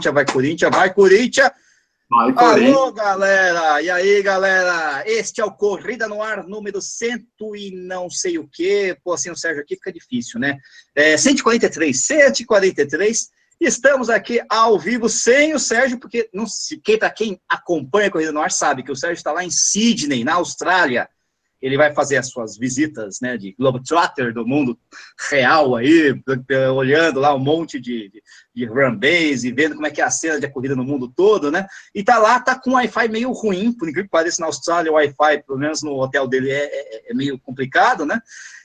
Corinthians, vai Corinthians, vai Corinthians. Vai, Alô, galera! E aí, galera? Este é o Corrida no Ar número cento e não sei o quê. Pô, assim, o Sérgio aqui fica difícil, né? É, 143, 143. Estamos aqui ao vivo sem o Sérgio, porque não se, quem, para quem acompanha a Corrida no Ar sabe que o Sérgio está lá em Sydney, na Austrália ele vai fazer as suas visitas né, de Globetrotter do mundo real aí, olhando lá um monte de, de, de run base e vendo como é que é a cena de corrida no mundo todo, né? E tá lá, tá com Wi-Fi meio ruim, por incrível que pareça, na Austrália o Wi-Fi, pelo menos no hotel dele, é, é, é meio complicado, né?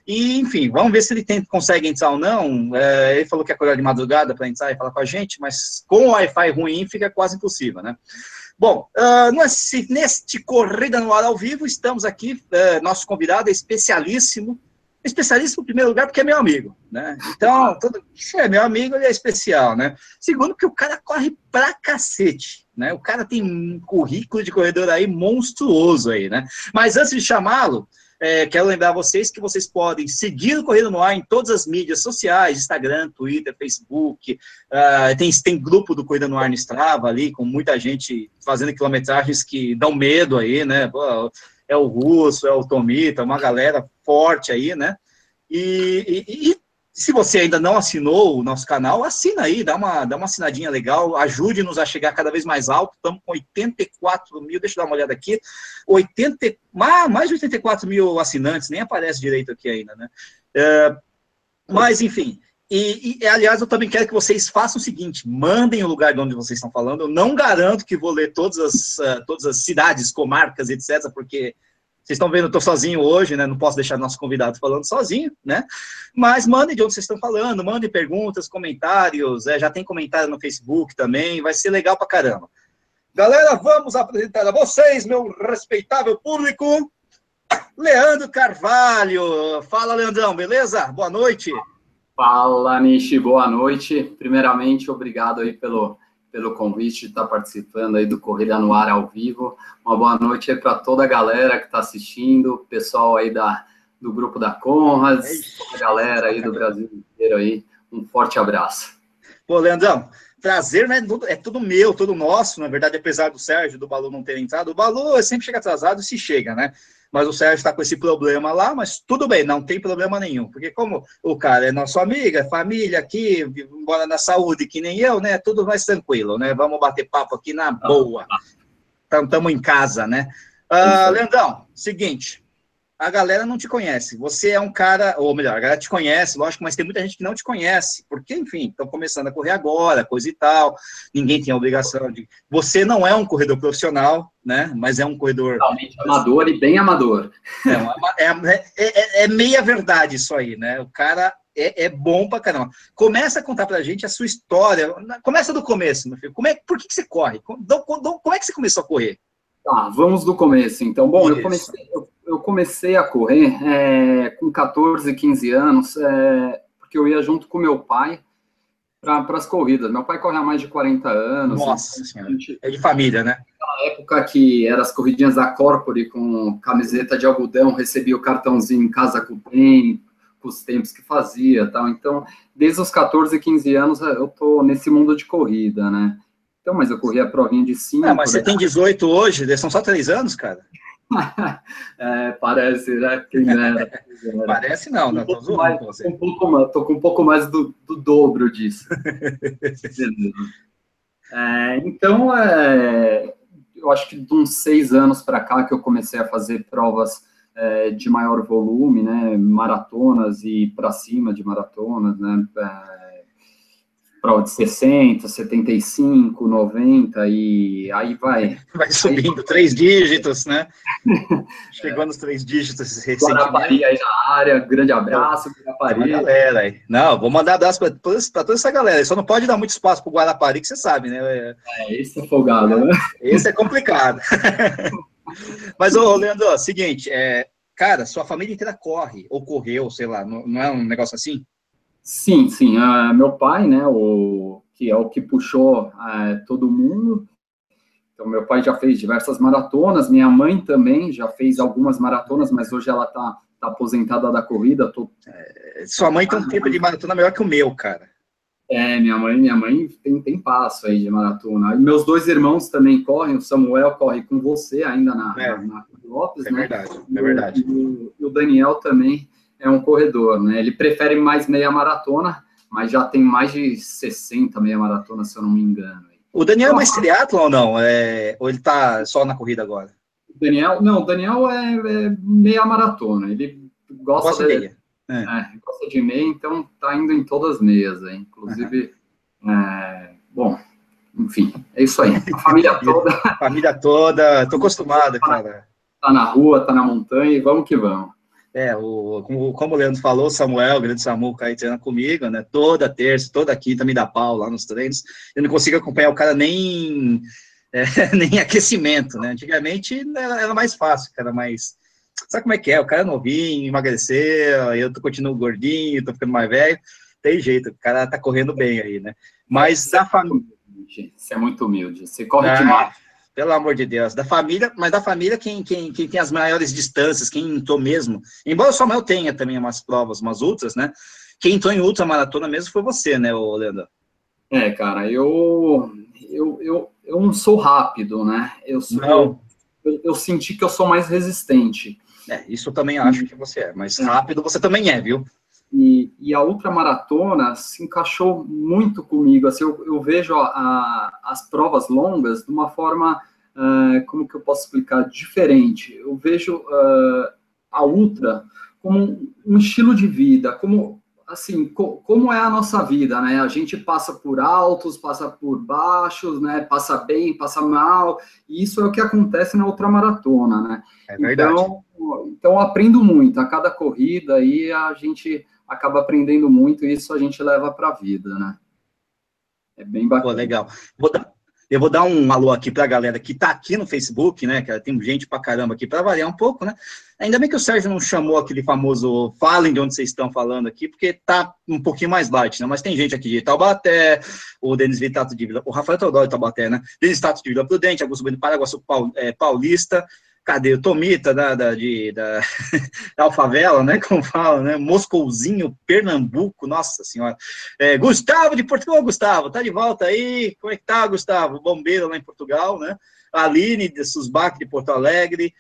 E, enfim, vamos ver se ele tem, consegue entrar ou não. É, ele falou que é acordar de madrugada para entrar e falar com a gente, mas com o Wi-Fi ruim fica quase impossível, né? Bom, uh, nesse, neste Corrida no Ar ao vivo, estamos aqui, uh, nosso convidado é especialíssimo, especialíssimo em primeiro lugar porque é meu amigo, né? Então, se é meu amigo, ele é especial, né? Segundo, porque o cara corre pra cacete, né? O cara tem um currículo de corredor aí monstruoso aí, né? Mas antes de chamá-lo, é, quero lembrar vocês que vocês podem seguir o Corrida no Ar em todas as mídias sociais, Instagram, Twitter, Facebook, uh, tem, tem grupo do Corrida no Ar no Strava ali, com muita gente fazendo quilometragens que dão medo aí, né, é o Russo, é o Tomita, uma galera forte aí, né, e, e, e se você ainda não assinou o nosso canal, assina aí, dá uma, dá uma assinadinha legal, ajude-nos a chegar cada vez mais alto. Estamos com 84 mil, deixa eu dar uma olhada aqui, 80, mais de 84 mil assinantes, nem aparece direito aqui ainda, né? É, mas, enfim, e, e, aliás, eu também quero que vocês façam o seguinte: mandem o lugar de onde vocês estão falando. Eu não garanto que vou ler todas as, uh, todas as cidades, comarcas, etc., porque vocês estão vendo, eu estou sozinho hoje, né? Não posso deixar nosso convidado falando sozinho, né? Mas mandem de onde vocês estão falando, mandem perguntas, comentários. É, já tem comentário no Facebook também, vai ser legal pra caramba. Galera, vamos apresentar a vocês, meu respeitável público, Leandro Carvalho. Fala, Leandrão, beleza? Boa noite. Fala, Nishi, boa noite. Primeiramente, obrigado aí pelo pelo convite de estar participando aí do Corrida no Ar ao vivo. Uma boa noite aí para toda a galera que está assistindo, pessoal aí da, do grupo da Conrads, a galera aí do Brasil inteiro aí. Um forte abraço. Pô, Leandrão, prazer, né? É tudo meu, tudo nosso, na verdade, apesar do Sérgio, do Balu não ter entrado. O Balu sempre chega atrasado e se chega, né? Mas o Sérgio está com esse problema lá, mas tudo bem, não tem problema nenhum, porque como o cara é nosso amigo, é família aqui, mora na saúde que nem eu, né, tudo mais tranquilo, né, vamos bater papo aqui na boa, estamos então, em casa, né. Uh, Leandrão, seguinte, a galera não te conhece. Você é um cara, ou melhor, a galera te conhece, lógico, mas tem muita gente que não te conhece, porque, enfim, estão começando a correr agora, coisa e tal. Ninguém tem a obrigação de. Você não é um corredor profissional, né? Mas é um corredor. Totalmente amador e bem amador. É, é, é, é meia verdade isso aí, né? O cara é, é, bom pra caramba. Começa a contar pra gente a sua história. Começa do começo, meu filho. Como é, por que, que você corre? Como, como é que você começou a correr? Tá, vamos do começo. Então, bom, eu comecei, eu, eu comecei a correr é, com 14, 15 anos, é, porque eu ia junto com meu pai para as corridas. Meu pai corre há mais de 40 anos. Nossa senhora, gente, é de família, né? Na época que eram as corridinhas da Corpore com camiseta de algodão, recebia o cartãozinho em casa com o tempo, com os tempos que fazia tal. Então, desde os 14, 15 anos, eu tô nesse mundo de corrida, né? Então, mas eu corri a provinha de 5. Ah, mas você tem 18 hoje, são só 3 anos, cara? É, parece, né? Quem era, Parece não, não tô mais, com. Um pouco mais, tô com um pouco mais do, do dobro disso. é, então, é, eu acho que de uns seis anos para cá que eu comecei a fazer provas é, de maior volume, né? Maratonas e para cima de maratonas, né? Prova de 60, 75, 90 e aí vai. Vai subindo aí, três dígitos, né? Chegou é. nos três dígitos recentemente. Guarapari aí na área, grande abraço, Guarapari. galera aí. Não, vou mandar abraço para toda essa galera. Só não pode dar muito espaço para o Guarapari, que você sabe, né? É, esse é folgado, né? Esse é complicado. Mas, ô, Leandro, seguinte, é, cara, sua família inteira corre, ou correu, sei lá, não, não é um negócio assim? Sim, sim. Uh, meu pai, né, o, que é o que puxou uh, todo mundo. Então, meu pai já fez diversas maratonas, minha mãe também já fez algumas maratonas, mas hoje ela está tá aposentada da corrida. Tô... É, sua mãe tem um tempo de maratona melhor que o meu, cara. É, minha mãe, minha mãe tem, tem passo aí de maratona. E meus dois irmãos também correm, o Samuel corre com você ainda na, é, na, na Lopes, é né? Verdade, é verdade. E o, e o Daniel também é um corredor, né? Ele prefere mais meia maratona, mas já tem mais de 60 meia maratona, se eu não me engano. O Daniel é mais triatlo ou não? É, ou ele tá só na corrida agora? Daniel, não, o Daniel é, é, meia maratona. Ele gosta, gosta de, meia. É. É, gosta de meia, então tá indo em todas as meias, hein? inclusive. Uhum. bom, enfim, é isso aí. A família toda. Família toda, tô acostumado, cara. Tá na rua, tá na montanha e vamos que vamos. É, o, como, como o Leandro falou, Samuel, o grande Samu, cai treina comigo, né? Toda terça, toda quinta me dá pau lá nos treinos. Eu não consigo acompanhar o cara nem, é, nem aquecimento, né? Antigamente era, era, mais fácil, era mais. Sabe como é que é? O cara é novinho, emagreceu, eu tô, continuo gordinho, tô ficando mais velho. Tem jeito, o cara tá correndo bem aí, né? Mas da família. Você é muito humilde, você corre ah, demais. Pelo amor de Deus. Da família, mas da família, quem, quem, quem tem as maiores distâncias, quem entrou mesmo. Embora o Samuel tenha também umas provas, umas ultras, né? Quem entrou em ultramaratona mesmo foi você, né, Leandro? É, cara, eu, eu, eu, eu não sou rápido, né? Eu, sou, não. Eu, eu, senti que eu sou mais resistente. É, isso eu também acho que você é, mas rápido você também é, viu? E, e a ultramaratona se encaixou muito comigo. Assim, eu, eu vejo a, a, as provas longas de uma forma, uh, como que eu posso explicar, diferente. Eu vejo uh, a ultra como um, um, estilo de vida, como assim, co, como é a nossa vida, né? A gente passa por altos, passa por baixos, né? Passa bem, passa mal. E isso é o que acontece na ultramaratona, né? É verdade. Então, então eu aprendo muito. A cada corrida aí a gente acaba aprendendo muito e isso a gente leva para a vida, né? É bem bacana. Pô, legal. Vou dar, eu vou dar um alô aqui para a galera que está aqui no Facebook, né? Que tem gente para caramba aqui, para variar um pouco, né? Ainda bem que o Sérgio não chamou aquele famoso falem de onde vocês estão falando aqui, porque tá um pouquinho mais light, né? Mas tem gente aqui de Taubaté, o Denis Vitato de Vila, o Rafael Teodoro de Taubaté, né? Denis Vitato de Vila Prudente, Augusto Bueno Paraguaçu é, Paulista, cadê o Tomita da, da, de, da, da Alfavela, né, como fala, né, Moscouzinho, Pernambuco, nossa senhora, é, Gustavo de Portugal, Gustavo, tá de volta aí, como é que tá, Gustavo, bombeiro lá em Portugal, né, Aline de Susbac de Porto Alegre,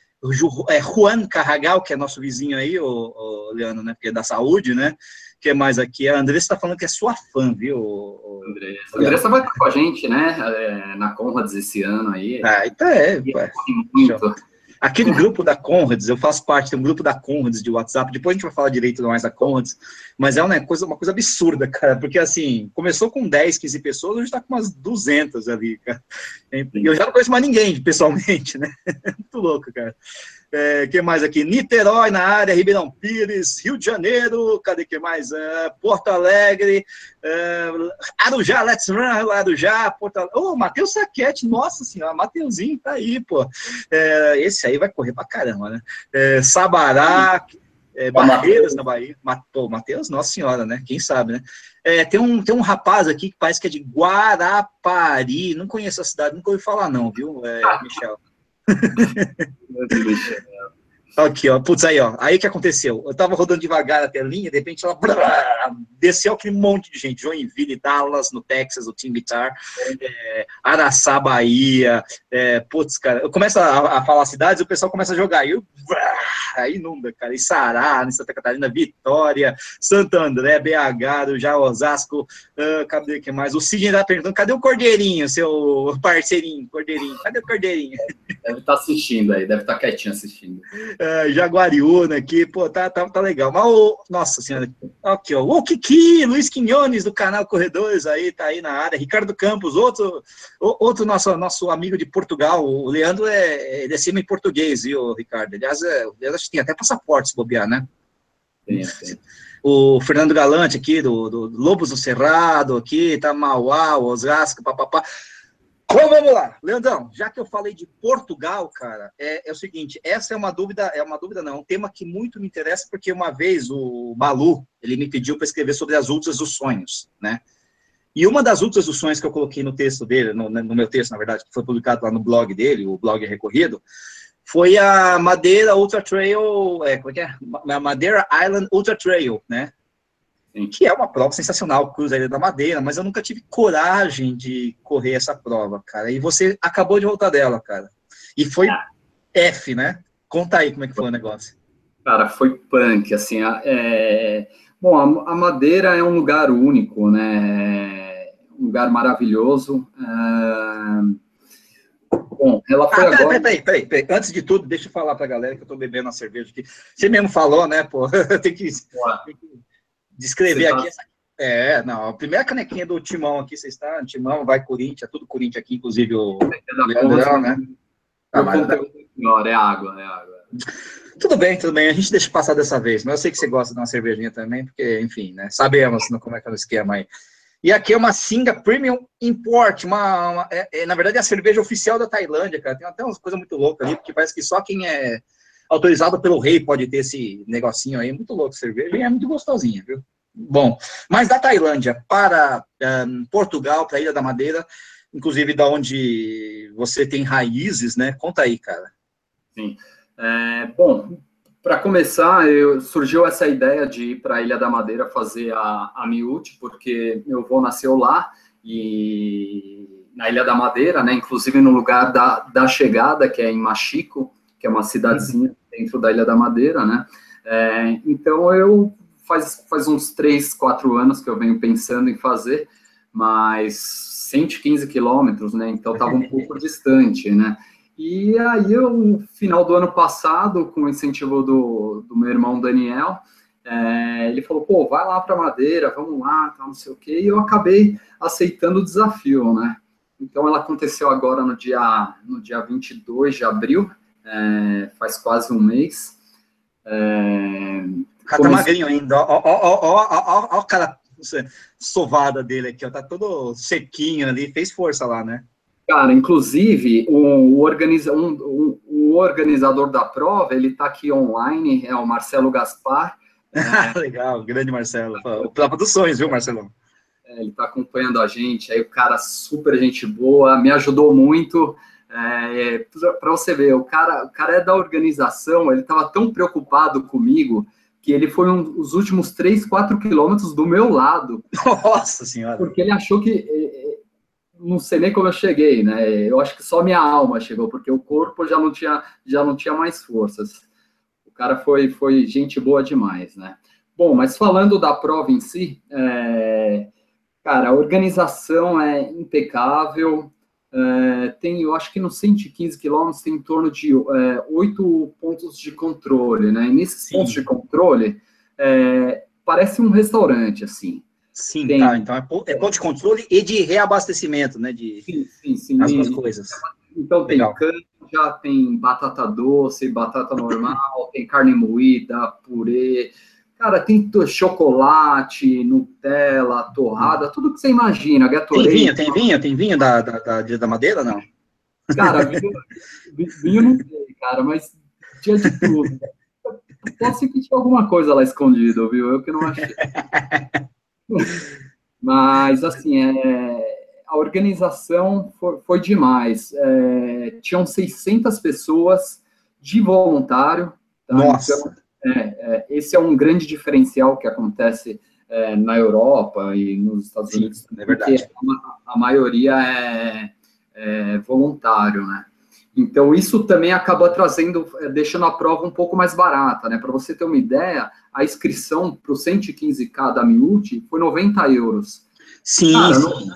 é, Juan Carragal, que é nosso vizinho aí, o, o Leandro, né, porque é da saúde, né, que mais aqui? A Andressa está falando que é sua fã, viu? Andressa. A Andressa vai estar com a gente, né? É, na Conrads esse ano aí. Ah, então é. Muito. Aquele grupo da Conrads, eu faço parte, tem um grupo da Conrads de WhatsApp, depois a gente vai falar direito mais da Conrads, mas é uma coisa, uma coisa absurda, cara, porque assim, começou com 10, 15 pessoas, hoje está com umas 200 ali, cara. E eu já não conheço mais ninguém, pessoalmente, né? Muito louco, cara. É, que mais aqui? Niterói na área, Ribeirão Pires, Rio de Janeiro, cadê que mais? É, Porto Alegre, é, Arujá, Let's Run, Arujá, Porto Alegre. Ô, oh, Matheus Saquete, nossa senhora, Mateuzinho tá aí, pô. É, esse aí vai correr pra caramba, né? É, Sabará, é, Barreiras na Bahia. Pô, Matheus, nossa senhora, né? Quem sabe, né? É, tem, um, tem um rapaz aqui que parece que é de Guarapari, não conheço a cidade, nunca ouvi falar não, viu, é, Michel? Congratulations. Aqui, ó. Putz, aí, ó. Aí o que aconteceu? Eu tava rodando devagar a telinha, de repente ela brrr, desceu aquele monte de gente. Joinville, Dallas, no Texas, o Team Guitar, é, Araçá, Bahia. É, putz, cara, eu começo a, a, falar cidades e o pessoal começa a jogar. E eu, brrr, aí inunda, cara. E Sará, em Santa Catarina, Vitória, Santo André, BH, já Osasco, uh, cadê que mais? O Sidney tá perguntando, cadê o Cordeirinho, seu parceirinho, Cordeirinho? Cadê o Cordeirinho? Deve estar tá assistindo aí, deve estar tá quietinho assistindo. Uh, Jaguariúna aqui, pô, tá, tá, tá legal. Mas, o, nossa senhora, aqui, ó, o Kiki, Luiz Quinhones, do canal Corredores, aí, tá aí na área. Ricardo Campos, outro, outro nosso, nosso amigo de Portugal, o Leandro é, ele é semi-português, viu, Ricardo? Aliás, é, acho que tem até passaporte se bobear, né? Tem, tem. O Fernando Galante aqui, do, do Lobos do Cerrado, aqui, tá Mauá, Osasco, papapá. Bom, vamos lá, Leandrão, já que eu falei de Portugal, cara, é, é, o seguinte, essa é uma dúvida, é uma dúvida não, é um tema que muito me interessa, porque uma vez o Balu, ele me pediu para escrever sobre as ultras dos sonhos, né? E uma das ultras dos sonhos que eu coloquei no texto dele, no, no meu texto, na verdade, que foi publicado lá no blog dele, o blog Recorrido, foi a Madeira Ultra Trail, é, como é que é? A Madeira Island Ultra Trail, né? Que é uma prova sensacional, Cruz Ilha da Madeira, mas eu nunca tive coragem de correr essa prova, cara. E você acabou de voltar dela, cara. E foi ah. F, né? Conta aí como é que foi o negócio. Cara, foi punk, assim, é... Bom, a, Madeira é um lugar único, né? Um lugar maravilhoso. É... Bom, ela foi ah, peraí, agora... Peraí, peraí, peraí, Antes de tudo, deixa eu falar pra galera que eu tô bebendo uma cerveja aqui. Você mesmo falou, né, pô? Tem que, tem que descrever tá... aqui essa... É, não, a primeira canequinha do Timão aqui, você está, Timão, vai Corinthians, tudo Corinthians aqui, inclusive o é Leandrão, né? Ah, mas... é água, é água. Tudo bem, tudo bem, a gente deixa passar dessa vez, mas eu sei que você gosta de uma cervejinha também, porque, enfim, né, sabemos como é que é o esquema aí. E aqui é uma Singa Premium Import, uma, uma é, é, na verdade é a cerveja oficial da Tailândia, cara. Tem até umas coisas muito loucas ali, porque parece que só quem é autorizado pelo rei pode ter esse negocinho aí. Muito louco cerveja e é muito gostosinha, viu? Bom, mas da Tailândia para um, Portugal, para a Ilha da Madeira, inclusive da onde você tem raízes, né? Conta aí, cara. Sim. É, bom, para começar, eu, surgiu essa ideia de ir para a Ilha da Madeira fazer a, a Miúte, porque meu avô nasceu lá e na Ilha da Madeira, né? Inclusive no lugar da, da chegada, que é em Machico, que é uma cidadezinha uhum. dentro da Ilha da Madeira, né? É, então eu faz, faz uns três, quatro anos que eu venho pensando em fazer, mas 115 quilômetros, né? Então estava um pouco distante, né? E aí, eu, no final do ano passado, com o incentivo do, do meu irmão Daniel, é, ele falou, pô, vai lá para Madeira, vamos lá, tal, não sei o quê, e eu acabei aceitando o desafio, né? Então, ela aconteceu agora no dia, no dia 22 de abril, é, faz quase um mês. É, o cara tá magrinho ainda, ó, ó, ó, ó, ó, ó, o cara sovada dele aqui, ó, tá todo sequinho ali, fez força lá, né? Cara, inclusive, o, organiza, um, um, o organizador da prova, ele está aqui online, é o Marcelo Gaspar. É, Legal, grande Marcelo. O prova dos sonhos, viu, Marcelão? É, ele está acompanhando a gente, aí o cara super gente boa, me ajudou muito. É, para você ver, o cara, o cara é da organização, ele estava tão preocupado comigo que ele foi um, os últimos 3, 4 quilômetros do meu lado. Nossa Senhora! Porque ele achou que não sei nem como eu cheguei, né? Eu acho que só minha alma chegou, porque o corpo já não tinha, já não tinha mais forças. O cara foi, foi gente boa demais, né? Bom, mas falando da prova em si, é, cara, a organização é impecável. É, tem, eu acho que nos 115 quilômetros tem em torno de é, oito pontos de controle, né? E nesses Sim. pontos de controle, é, parece um restaurante, assim. Sim, tem... tá. Então é, é ponto de controle e de reabastecimento, né? De sim, sim, sim. As duas coisas. Então tem canja, tem batata doce, batata normal, tem carne moída, purê. Cara, tem chocolate, Nutella, torrada, tudo que você imagina. Gatorade. Tem vinho, tem vinho, tem vinho da, da, da, da madeira, não? Cara, vinho, vinho não tem, cara, mas tinha de tudo. Pode ser que tinha alguma coisa lá escondida, viu? Eu que não achei. Mas, assim, é, a organização foi, foi demais. É, tinham 600 pessoas de voluntário. Tá? Nossa! Então, é, é, esse é um grande diferencial que acontece é, na Europa e nos Estados Sim, Unidos. É verdade. A, a, maioria é, é voluntário, né? Então, isso também acaba trazendo, é, deixando a prova um pouco mais barata, né? Para você ter uma ideia, a inscrição para o 115K da Miúti foi 90 euros. Sim, Cara, sim.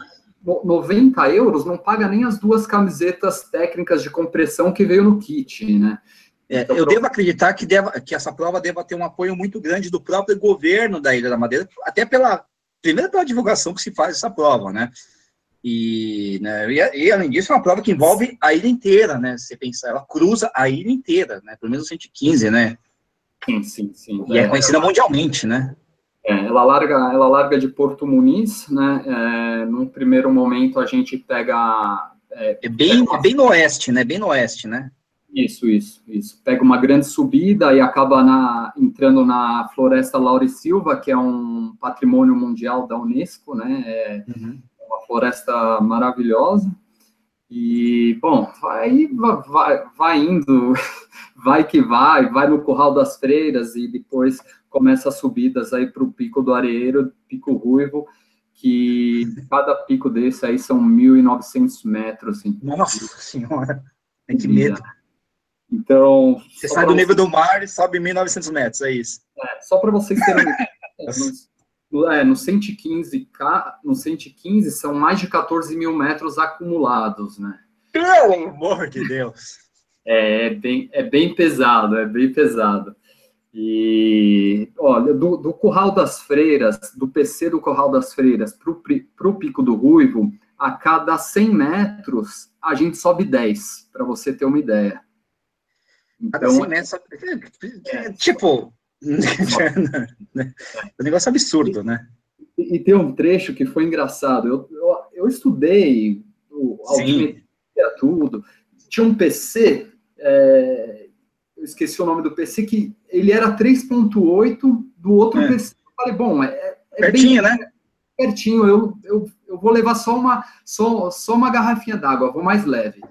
No, 90 euros não paga nem as duas camisetas técnicas de compressão que veio no kit, né? É, então, eu devo acreditar que, deva, que essa prova deva ter um apoio muito grande do próprio governo da Ilha da Madeira, até pela, primeiro pela divulgação que se faz dessa prova, né? E, né, e, e, além disso, é uma prova que envolve a ilha inteira, né? Você pensar, ela cruza a ilha inteira, né? Pelo menos 115, né? Sim, sim, sim. E é, é conhecida mundialmente, né? É, ela larga, ela larga de Porto Muniz, né? É, num primeiro momento a gente pega. É, é bem, pega uma... bem no oeste, né? Bem no oeste, né? Isso, isso, isso. Pega uma grande subida e acaba na, entrando na Floresta Laure Silva, que é um patrimônio mundial da Unesco, né? É, uhum uma floresta maravilhosa. E, bom, aí vai, vai, indo, vai que vai, vai no Curral das Freiras e depois começa as subidas aí para o Pico do Areeiro, Pico Ruivo, que cada pico desse aí são 1.900 metros. Assim. Nossa Senhora, tem que medo. Então... Você sai do nível do mar e sobe 1.900 metros, é isso. É, só para vocês terem... no, é, no 115, no 115 são mais de 14 mil metros acumulados, né? Pelo amor de Deus! É, é bem, é bem pesado, é bem pesado. E, olha, do, do Curral das Freiras, do PC do Curral das Freiras para o Pico do Ruivo, a cada 100 metros, a gente sobe 10, para você ter uma ideia. Então, metros, é, tipo, o negócio é absurdo, né? E, e, tem um trecho que foi engraçado. Eu, eu, eu estudei o tudo. Tinha um PC, é, eu esqueci o nome do PC, que ele era 3.8 do outro é. PC. Eu falei, bom, é, é pertinho, bem, né? Pertinho, eu, eu, eu vou levar só uma, só, só uma garrafinha d'água, vou mais leve.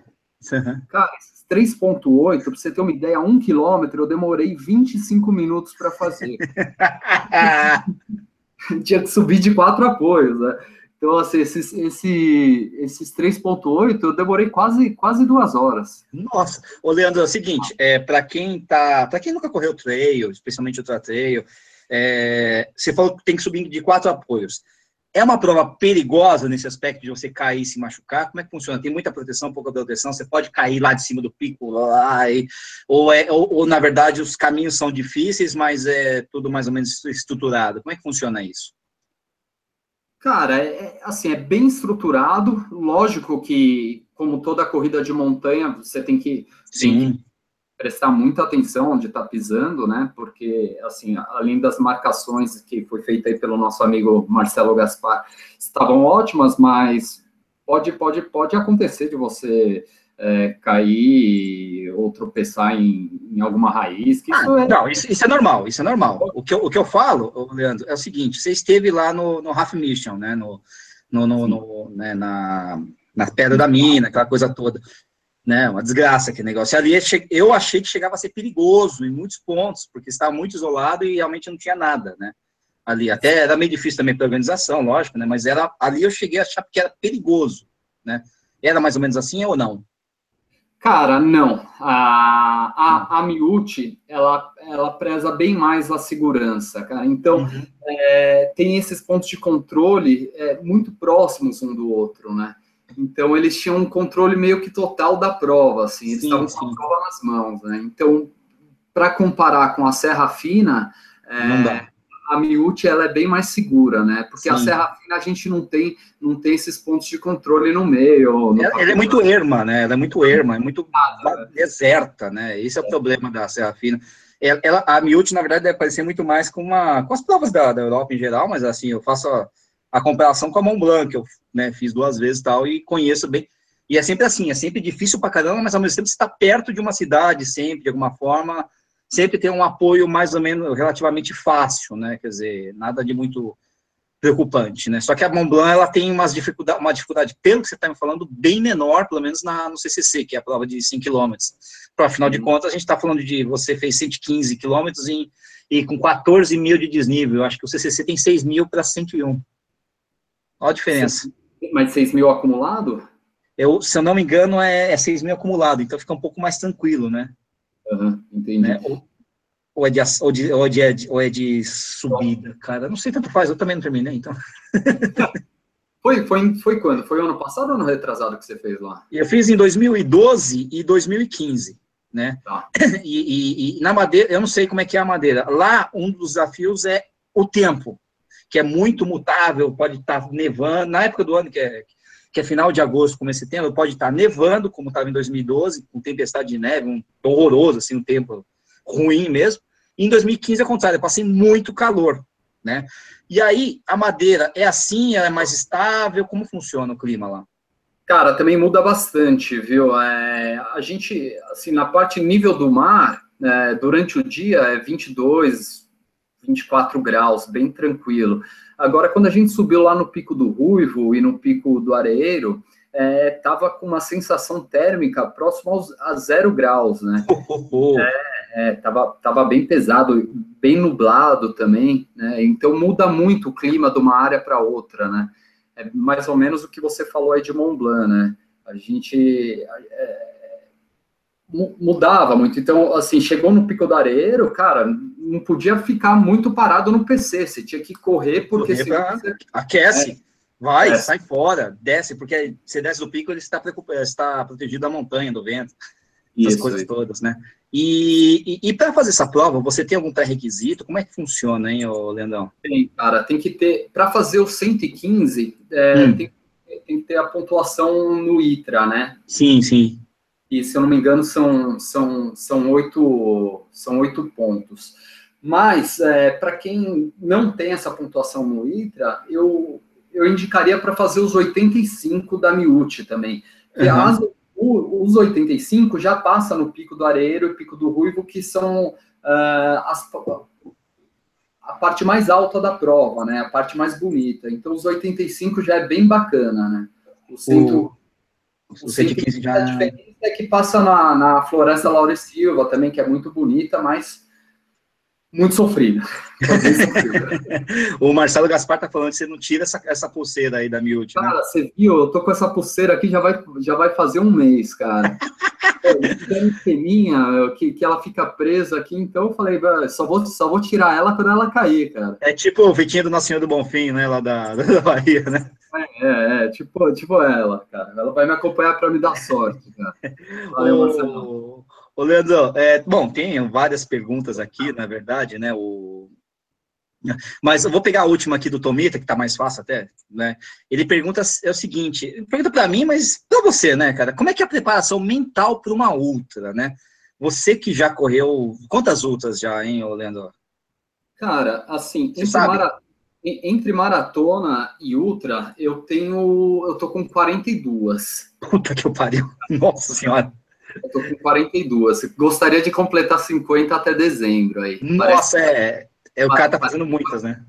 Uhum. Cara, 3.8, para você ter uma ideia, um quilômetro, eu demorei 25 minutos para fazer. Tinha que subir de quatro apoios, né? Então, assim, esses, esse, esses 3.8 eu demorei quase, quase duas horas. Nossa! Ô, Leandro, é o seguinte, é, para quem tá. para quem nunca correu trail, especialmente ultra trail, é, você falou que tem que subir de quatro apoios. É uma prova perigosa nesse aspecto de você cair e se machucar? Como é que funciona? Tem muita proteção, pouca proteção? Você pode cair lá de cima do pico, lá, e, ou, é, ou, ou, na verdade, os caminhos são difíceis, mas é tudo mais ou menos estruturado? Como é que funciona isso? Cara, é, é, assim, é bem estruturado. Lógico que, como toda corrida de montanha, você tem que, Sim. Prestar muita atenção onde está pisando, né? Porque, assim, além das marcações que foi feita aí pelo nosso amigo Marcelo Gaspar, estavam ótimas, mas pode, pode, pode acontecer de você é, cair ou tropeçar em, em alguma raiz. Que isso ah, é... Não, isso, isso, é normal, isso é normal. O que eu, o que eu falo, Leandro, é o seguinte: você esteve lá no, no Half Mission, né? No, no, no, no né, na, na Pedra da Mina, aquela coisa toda. Né, uma desgraça aquele negócio. Ali eu achei que chegava a ser perigoso em muitos pontos, porque estava muito isolado e realmente não tinha nada, né? Ali até era meio difícil também para organização, lógico, né? Mas era ali eu cheguei a achar que era perigoso, né? Era mais ou menos assim ou não? Cara, não. A, a, a Miuti, ela, ela preza bem mais a segurança, cara. Então, uhum. é, tem esses pontos de controle é, muito próximos um do outro, né? Então, eles tinham um controle meio que total da prova, assim. Eles sim, estavam com a prova nas mãos, né? Então, para comparar com a Serra Fina, é, a Miúti ela é bem mais segura, né? Porque Sim. a Serra Fina a gente não tem, não tem esses pontos de controle no meio. No ela, ela é muito erma, né? Ela é muito erma, é muito deserta, né? Esse é, é o problema da Serra Fina. Ela, ela a Miúti, na verdade, deve parecer muito mais com, uma, com as provas da, da Europa em geral, mas assim, eu faço a, a comparação com a Mont Blanc, que eu né, fiz duas vezes tal, e conheço bem. E é sempre assim, é sempre difícil pra caramba, mas ao mesmo tempo você está perto de uma cidade, sempre, de alguma forma, sempre tem um apoio mais ou menos relativamente fácil, né? Quer dizer, nada de muito preocupante, né? Só que a Mont Blanc ela tem umas dificuldade, uma dificuldade, pelo que você está me falando, bem menor, pelo menos na, no CCC, que é a prova de 5 km. Para afinal de uhum. contas, a gente está falando de você fez 115 km em, e com 14 mil de desnível. Acho que o CCC tem 6 mil para 101. Olha a diferença. Mas 6 mil acumulado? Eu, se eu não me engano, é, é 6 mil acumulado, então fica um pouco mais tranquilo, né? Uhum, entendi. Né? Ou, ou, é de, ou, de, ou, de, ou é de subida, cara. Não sei tanto faz, eu também não terminei, então. Foi, foi, foi quando? Foi ano passado ou ano retrasado que você fez lá? Eu fiz em 2012 e 2015, né? Tá. E, e, e, na madeira, eu não sei como é que é a madeira. Lá, um dos desafios é o tempo, que é muito mutável, pode estar nevando. Na época do ano, que é, que é final de agosto, começo de setembro, pode estar nevando, como estava em 2012, com tempestade de neve, um horroroso, assim, um tempo ruim mesmo. E em 2015 é contrário, eu passei muito calor, né? E aí, a madeira é assim, ela é mais estável, como funciona o clima lá? Cara, também muda bastante, viu? É, a gente, assim, na parte nível do mar, é, durante o dia é 22, 24 graus, bem tranquilo. Agora, quando a gente subiu lá no Pico do Ruivo e no Pico do Areeiro, estava é, com uma sensação térmica próxima aos, a zero graus, né? É, é, tava, tava bem pesado, bem nublado também, né? Então muda muito o clima de uma área para outra, né? É mais ou menos o que você falou aí de Mont Blanc, né? A gente é, mudava muito. Então, assim, chegou no Pico do Areiro, cara, não podia ficar muito parado no PC, você tinha que correr porque correr senão você... aquece. É. Vai, é. sai fora, desce, porque você desce do pico, ele está, está protegido da montanha, do vento, essas Isso, coisas todas, né? E, e, e para fazer essa prova, você tem algum pré-requisito? Como é que funciona, hein, ô Leandrão? Tem, cara, tem que ter, para fazer o 115, é, hum. tem, tem que ter a pontuação no ITRA, né? Sim, sim e se eu não me engano são, são, são, oito, são oito pontos. Mas, é, para quem não tem essa pontuação no ITRA, eu, eu indicaria para fazer os 85 da Miúti também. Uhum. As, o, os 85 já passa no Pico do Areiro e Pico do Ruivo, que são uh, as, a parte mais alta da prova, né? A parte mais bonita. Então, os 85 já é bem bacana, né? O, centro, o, o 115 já... Diferença é que passa na, na Floresta Laura Silva também, que é muito bonita, mas muito sofrida. o Marcelo Gaspar tá falando que você não tira essa, essa pulseira aí da Miúde, né? Cara, você viu? Eu tô com essa pulseira aqui já vai, já vai fazer um mês, cara. Tem peninha que, que ela fica presa aqui, então eu falei, só vou, só vou tirar ela quando ela cair, cara. É tipo o Vitinho do Nosso Senhor do Bonfim, né? Lá da, da Bahia, né? É, é, tipo, tipo ela, cara. Ela vai me acompanhar para me dar sorte, cara. Valeu, Marcelo. Ô, Leandro, é, bom, tem várias perguntas aqui, na verdade, né? O... Mas eu vou pegar a última aqui do Tomita, que tá mais fácil até, né? Ele pergunta é o seguinte, pergunta para mim, mas para você, né, cara? Como é que é a preparação mental para uma ultra, né? Você que já correu quantas ultras já, hein, Leandro? Cara, assim, sabe? Mara entre maratona e ultra, eu tenho. Eu tô com 42. Puta que eu pariu. Nossa senhora. Eu tô com 42. Gostaria de completar 50 até dezembro aí. Nossa, parece, é, é. O cara tá fazendo muitas, né?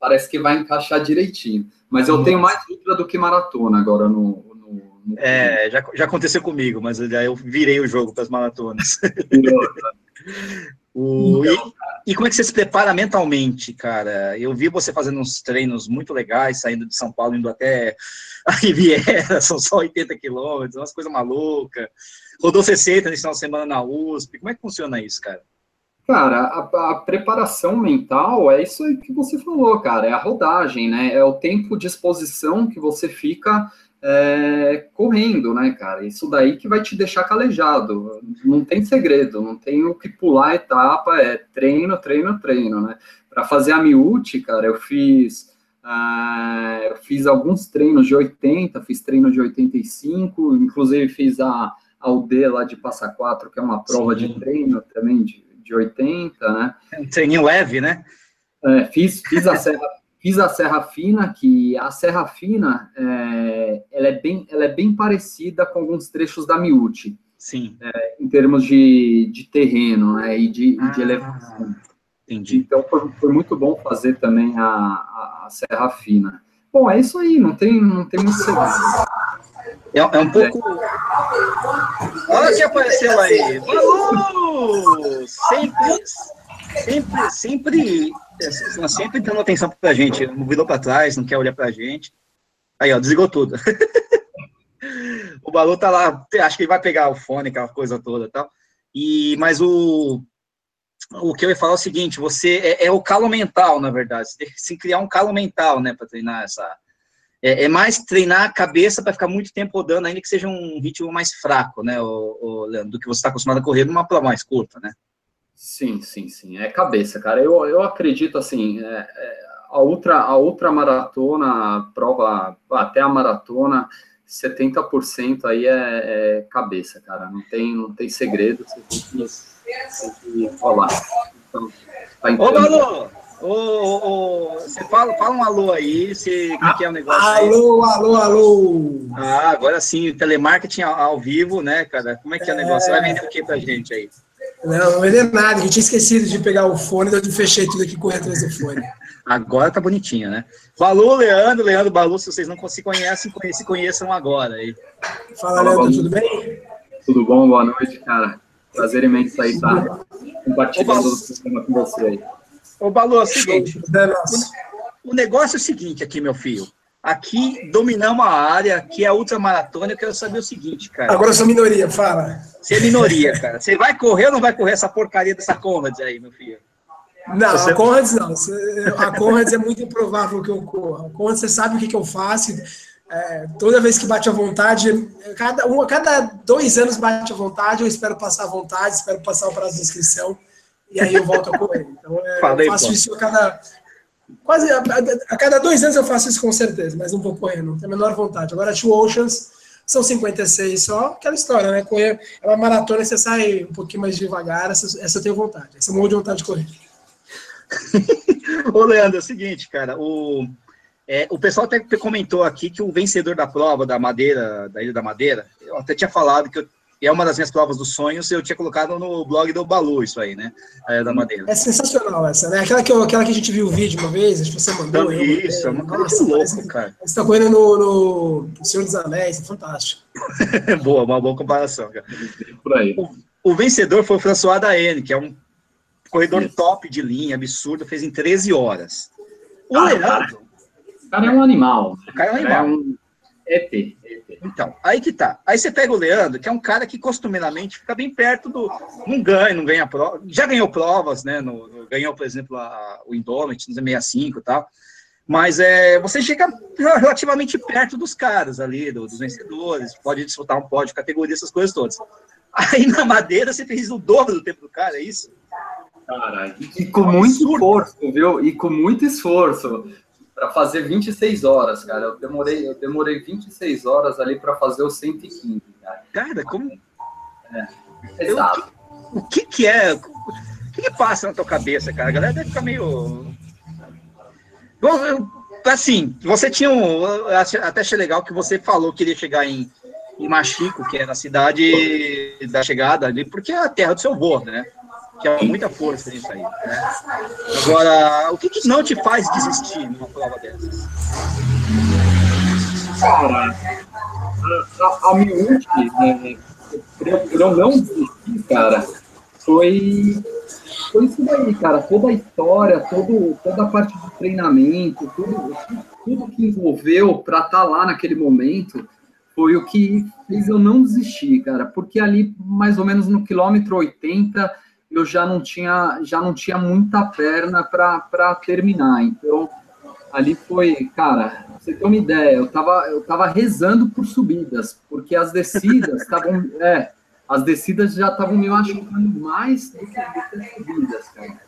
Parece que vai encaixar direitinho. Mas eu Nossa. tenho mais ultra do que maratona agora no. no, no é, já, já aconteceu comigo, mas eu virei o jogo para as maratonas. O, então, e, e, como é que você se prepara mentalmente, cara? Eu vi você fazendo uns treinos muito legais, saindo de São Paulo, indo até a Riviera, são só 80 quilômetros, umas coisas malucas. Rodou 60 nesse final de semana na USP. Como é que funciona isso, cara? Cara, a, a, preparação mental é isso aí que você falou, cara. É a rodagem, né? É o tempo de exposição que você fica é, correndo, né, cara? Isso daí que vai te deixar calejado. Não tem segredo, não tem o que pular a etapa, é treino, treino, treino, né? Para fazer a miúte, cara, eu fiz. Uh, eu fiz alguns treinos de 80, fiz treino de 85, inclusive fiz a, a UD lá de Passa 4, que é uma prova Sim. de treino também de, de 80, né? Um treininho leve, né? É, fiz, fiz a Serra Fiz a Serra Fina, que a Serra Fina é, ela é, bem, ela é bem parecida com alguns trechos da Miúti. Sim. É, em termos de, de terreno né, e de, ah, de elevação. Entendi. Então foi, foi, muito bom fazer também a, a, a, Serra Fina. Bom, é isso aí, não tem, não tem muito segredo. É, é um pouco. Olha que apareceu aí! Falou! Sempre, sempre, sempre sempre dando atenção pra gente, não virou pra trás, não quer olhar pra gente. Aí, ó, desligou tudo. o Balu tá lá, acho que ele vai pegar o fone, aquela coisa toda tal. E, mas o, o que eu ia falar é o seguinte, você é, é o calo mental, na verdade. Você tem que se criar um calo mental, né, para treinar essa. É, é, mais treinar a cabeça para ficar muito tempo rodando, ainda que seja um ritmo mais fraco, né, o, o Leandro, do que você está acostumado a correr numa prova mais curta, né? Sim, sim, sim. É cabeça, cara. Eu, eu acredito assim, é, é, a outra a outra maratona, prova até a maratona, 70% aí é, é, cabeça, cara. Não tem, não tem segredo. Você tem que, rolar. Então, tá Ô! Ô, ô, você fala, fala um alô aí, se, como que é o negócio Alô, aí? alô, alô! Ah, agora sim, telemarketing ao, ao, vivo, né, cara? Como é que é o negócio? Você vai vender o que pra gente aí? Não, não vendeu nada, eu tinha esquecido de pegar o fone, então eu fechei tudo aqui correr atrás do fone. Agora tá bonitinha, né? Balu, Leandro, Leandro, Balu, se vocês não se conhecem, se conheçam agora. Aí. Fala, Leandro, tudo bem? Tudo bom? Boa noite, cara. Prazer imenso aí estar tá compartilhando o sistema com você aí. Ô, Balu, é o seguinte. O negócio é o seguinte aqui, meu filho. Aqui dominamos a área, que é a ultramaratona. Eu quero saber o seguinte, cara. Agora eu sou minoria, fala. Você é minoria, cara. Você vai correr ou não vai correr essa porcaria dessa Conrads aí, meu filho? Não, você... a Conrads não. A Conrads é muito improvável que eu corra. A Conrads, você sabe o que, que eu faço. É, toda vez que bate à vontade, cada, um, cada dois anos bate à vontade, eu espero passar à vontade, espero passar o prazo de inscrição, e aí eu volto a correr. Então, é, Falei, eu faço pô. isso a cada, Quase a, a, a, cada dois anos eu faço isso com certeza, mas não vou correr, não tenho a menor vontade. Agora, Two Oceans são 56 só, aquela história, né? Correr é uma maratona, você sai um pouquinho mais devagar, essa, essa eu tenho vontade, essa eu morro de vontade de correr. Ô, Leandro, é o seguinte, cara, o, é, o pessoal até comentou aqui que o vencedor da prova da Madeira, da Ilha da Madeira, eu até tinha falado que eu é uma das minhas provas dos sonhos, eu tinha colocado no blog do Balu isso aí, né? É, da Madeira. É sensacional essa, né? Aquela que, eu, aquela que a gente viu o vídeo uma vez, acho que você mandou. Então, isso, é uma coisa louca, cara. Você tá correndo no, no Senhor dos Anéis, é fantástico. boa, uma boa comparação, cara. Por aí. O, o vencedor foi o François Daene, que é um corredor isso. top de linha, absurdo, fez em 13 horas. O ah, Leandro... O cara é um animal. O cara é um animal. É ET. Então, aí que tá. Aí você pega o Leandro, que é um cara que costumeiramente fica bem perto do. Não ganha, não ganha prova. Já ganhou provas, né? No, no, ganhou, por exemplo, a, o Indomit no 65 e tal. Mas é, você chega relativamente perto dos caras ali, do, dos vencedores, pode disputar um pódio, categoria, essas coisas todas. Aí na madeira você fez o dobro do tempo do cara, é isso? Caralho, e com muito esforço, viu? E com muito esforço para fazer 26 horas, cara. Eu demorei, eu demorei 26 horas ali para fazer o 115, cara. Cara, como. É, exato. Eu, o que que é. O que, que, passa na tua cabeça, cara? A galera deve ficar meio. Assim, você tinha um. Até achei legal que você falou que iria chegar em, em Machico, que é a cidade da chegada ali, porque é a terra do seu avô, né? Que há muita força nisso aí. Né? Agora, o que, que, não te faz desistir numa prova dessas? Cara, a, a, a miúde, né, eu não desisti, cara, foi, foi isso daí, cara. Toda a história, todo, toda a parte de treinamento, tudo, tudo que envolveu para estar tá lá naquele momento foi o que fez eu não desistir, cara. Porque ali, mais ou menos no quilômetro 80, eu já não tinha, já não tinha muita perna para terminar. Então, ali foi, cara, você tem uma ideia, eu tava, eu tava rezando por subidas, porque as descidas estavam, é, as descidas já estavam me machucando mais do que, as subidas, cara.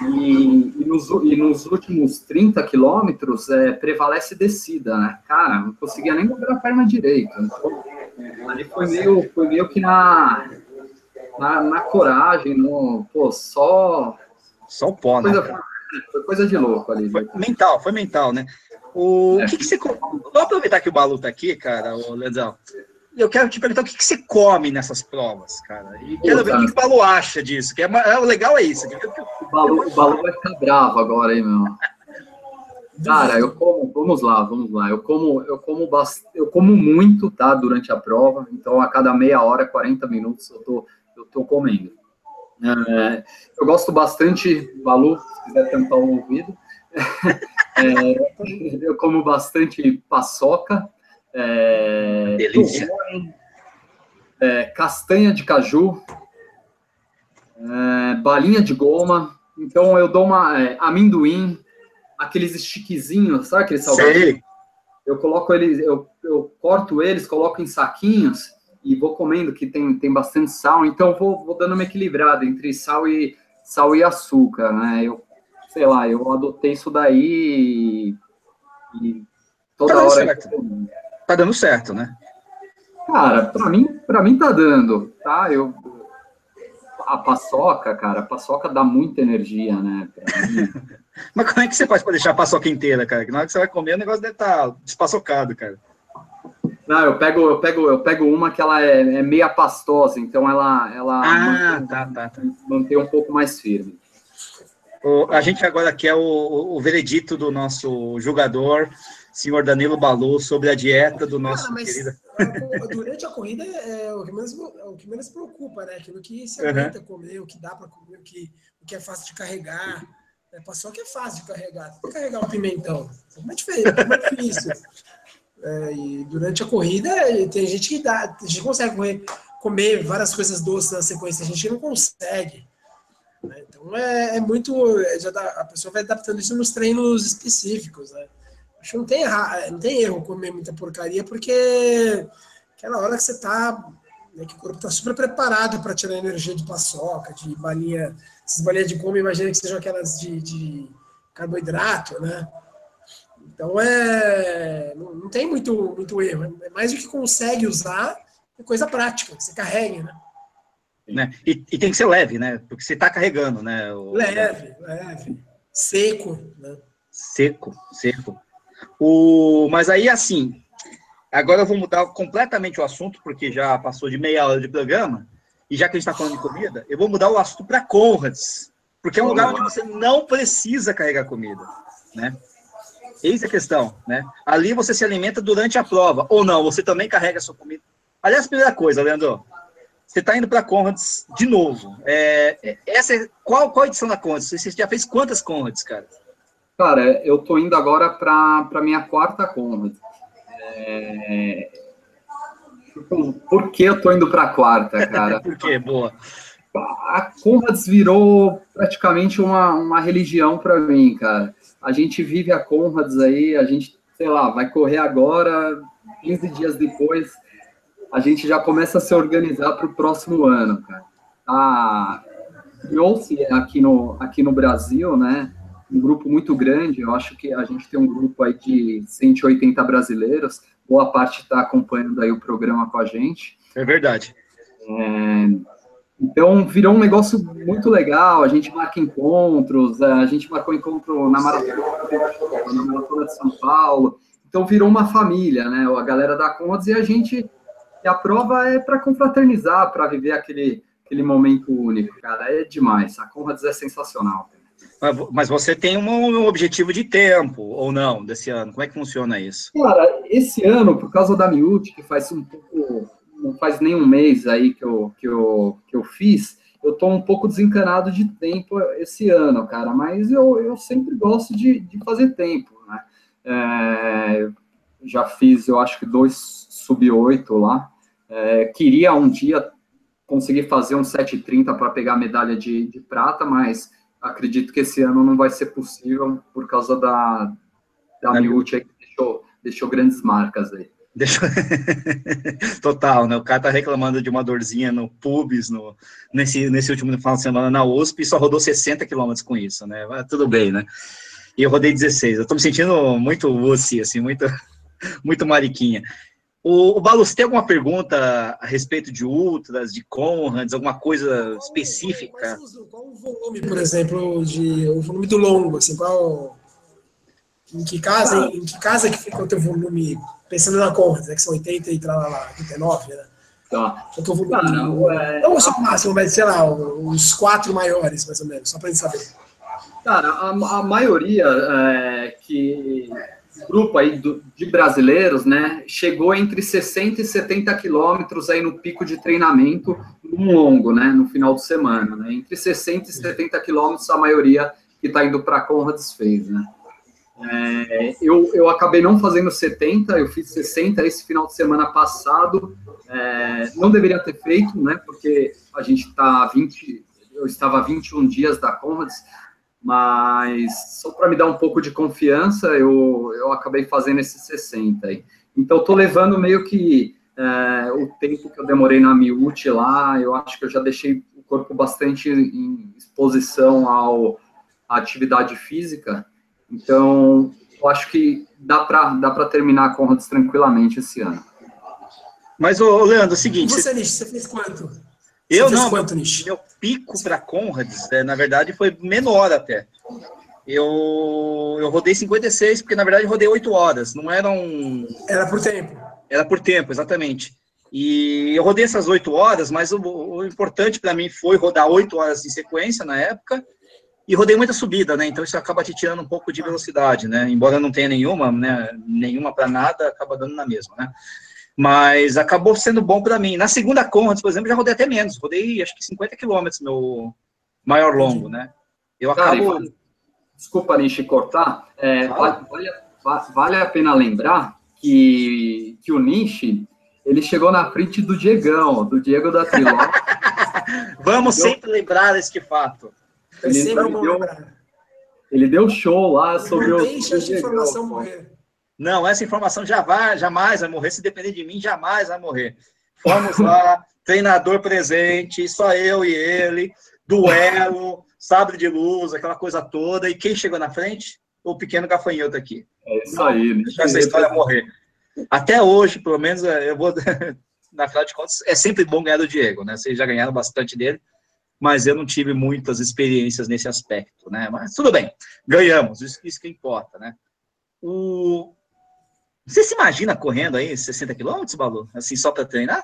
E, e, nos, e nos últimos 30 quilômetros é, prevalece descida, né? Cara, não conseguia nem mover a perna direita. Então, ali foi meio, foi meio que na, na, na coragem, no, pô, só. Só o pó, coisa, né? Foi coisa de louco ali. Foi mental, foi mental, né? O é. que, que você. Vou aproveitar que o Balu tá aqui, cara, o Leandrão. Eu quero te perguntar o que, que você come nessas provas, cara. E quero Pô, ver cara. o que o Balu acha disso. Que é, é, o legal é isso. O Balu, o Balu vai ficar bravo agora, hein, meu. Cara, eu como, vamos lá, vamos lá. Eu como, eu como bast... eu como muito, tá, durante a prova. Então, a cada meia hora, 40 minutos, eu tô eu estou comendo. É, eu gosto bastante, Balu, se quiser tampar o ouvido, é, eu como bastante paçoca, é, Delícia. é, castanha de caju, é, balinha de goma, então eu dou uma é, amendoim, aqueles stickzinhos, sabe aqueles salgadinhos? Eu coloco eles, eu, eu corto eles, coloco em saquinhos e vou comendo, que tem, tem bastante sal, então vou, vou dando uma equilibrada entre sal e, sal e açúcar, né? Eu, sei lá, eu adotei isso daí e, toda tá hora... Certo. Tá dando certo, né? Cara, para mim, para mim tá dando, tá? Eu, a paçoca, cara, a paçoca dá muita energia, né? Mas como é que você faz para deixar a paçoca inteira, cara? Que na hora que você vai comer, o negócio deve estar tá despaçocado, cara. Não, eu pego, eu pego, eu pego uma que ela é, é meia pastosa, então ela, ela ah, mantém, tá, tá, tá. mantém um pouco mais firme. O, a gente agora quer o, o, veredito do nosso jogador, senhor Danilo Balu, sobre a dieta do nosso Cara, querido... Durante a corrida é, é o que, menos, é o que menos preocupa, né? Aquilo que se aguenta uhum. comer, o que dá para comer, o que, o que é fácil de carregar. É, paçoca é fácil de carregar. Tem que carregar um pimentão. É é difícil. É, e durante a corrida, tem gente que dá, a gente consegue comer, várias coisas doces na sequência, a gente não consegue. Né? Então é, é muito. É, já dá, a pessoa vai adaptando isso nos treinos específicos. Né? Acho que não tem, não tem erro comer muita porcaria, porque aquela hora que você está. Né, que o corpo está super preparado para tirar energia de paçoca, de balinha. Essas balinhas de como, imagina que sejam aquelas de, de carboidrato, né? Então é. Não, não, tem muito, muito erro. É mais o que consegue usar, é coisa prática, que você carregue, né? né? E, e, tem que ser leve, né? Porque você está carregando, né? O... Leve, leve. Seco, né? Seco, seco. O, mas aí, assim, agora eu vou mudar completamente o assunto, porque já passou de meia hora de programa, e já que a gente está falando de comida, eu vou mudar o assunto para Conrads, porque é um lugar onde você não precisa carregar comida, né? Eis a questão, né? Ali você se alimenta durante a prova, ou não, você também carrega a sua comida. Aliás, primeira coisa, Leandro, você está indo para Conrads de novo. É, é, essa é, qual, qual edição da Conrads? Você já fez quantas Conrads, cara? Cara, eu tô indo agora para a minha quarta Conrad. É... Por que eu tô indo para a quarta, cara? Por que? Boa. A Conrads virou praticamente uma, uma religião para mim, cara a gente vive a Conrads aí, a gente, sei lá, vai correr agora, 15 dias depois, a gente já começa a se organizar para o próximo ano, cara. Ah, criou-se aqui no, aqui no Brasil, né, um grupo muito grande, eu acho que a gente tem um grupo aí de 180 brasileiros, boa parte está acompanhando aí o programa com a gente. É verdade. É, então, virou um negócio muito legal. A gente marca encontros, é, a gente marcou encontro na Maratona, na Maratona de São Paulo. Então, virou uma família, né? A galera da Conrads e a gente. E a prova é para confraternizar, para viver aquele, aquele momento único, cara. É demais. A Conrads é sensacional. Mas você tem um objetivo de tempo, ou não, desse ano? Como é que funciona isso? Cara, esse ano, por causa da Miúde, que faz um pouco não faz nem um mês aí que eu, que eu, que eu fiz, eu tô um pouco desencanado de tempo esse ano, cara, mas eu, eu sempre gosto de, de fazer tempo, né? É, já fiz, eu acho que dois sub-8 lá. É, queria um dia conseguir fazer um 7,30 para pegar a medalha de, de prata, mas acredito que esse ano não vai ser possível por causa da, da Miúcha que deixou, deixou grandes marcas aí. Deixa... Total, né? O cara tá reclamando de uma dorzinha no pubis, no, nesse, nesse último final de semana na USP e só rodou 60 quilômetros com isso, né? Mas tudo bem, né? E eu rodei 16. Eu tô me sentindo muito USI, assim, muito, muito mariquinha. O, o Balu, você tem alguma pergunta a respeito de ultras, de Conrads, alguma coisa específica? Qual, o volume, por exemplo, de, o volume do longo, assim, qual... Em que casa, em que casa que fica o teu volume pensando na Conrads, né, que são 80 e lá, 89, né? Tá. Só que eu vou. Ah, não, é... não só o máximo, mas sei lá, os quatro maiores, mais ou menos, só para gente saber. Cara, a, a maioria é, que grupo aí do, de brasileiros, né, chegou entre 60 e 70 quilômetros aí no pico de treinamento, um longo, né, no final de semana, né, entre 60 e 70 quilômetros a maioria que está indo para Conrads fez, né. É, eu, eu acabei não fazendo 70, eu fiz 60 esse final de semana passado. É, não deveria ter feito, né? Porque a gente está 20, eu estava 21 dias da Conrads, mas só para me dar um pouco de confiança, eu, eu acabei fazendo esses 60 aí. Então, estou levando meio que é, o tempo que eu demorei na Miúte lá, eu acho que eu já deixei o corpo bastante em exposição ao, à atividade física, então, eu acho que dá para dá terminar a Conrads tranquilamente esse ano. Mas, ô, Leandro, é o seguinte... você, Nish, você fez quanto? Eu não, quanto, meu, meu pico para Conrads, é, na verdade, foi menor até. Eu, eu rodei 56, porque na verdade eu rodei 8 horas, não eram... Era por tempo. Era por tempo, exatamente. E eu rodei essas 8 horas, mas o, o importante para mim foi rodar 8 horas em sequência na época, e rodei muita subida, né? Então isso acaba te tirando um pouco de velocidade, né? Embora não tenha nenhuma, né? Nenhuma para nada, acaba dando na mesma, né? Mas acabou sendo bom para mim. Na segunda Conrads, por exemplo, já rodei até menos. Rodei acho que 50 quilômetros meu maior longo, né? Eu acabo. Cara, desculpa, Nishi, cortar. É, vale, vale, a pena lembrar que, que o Nishi ele chegou na frente do Diegão, do Diego da Triló. Vamos sempre lembrar este fato. Ele, sempre deu, ele deu show lá sobre não o. Deixa essa informação morrer. Não, essa informação já vai, jamais vai morrer. Se depender de mim, jamais vai morrer. Fomos lá, treinador presente, só eu e ele, duelo, sabre de luz, aquela coisa toda. E quem chegou na frente? O pequeno gafanhoto aqui. É isso aí. Né? Deixa essa história morrer. Até hoje, pelo menos, eu vou. Na final de contas, é sempre bom ganhar do Diego, né? Vocês já ganharam bastante dele, mas eu não tive muitas experiências nesse aspecto, né? Mas tudo bem, ganhamos, isso, isso que importa, né? O... Você se imagina correndo aí 60 quilômetros, Balu? Assim, só para treinar?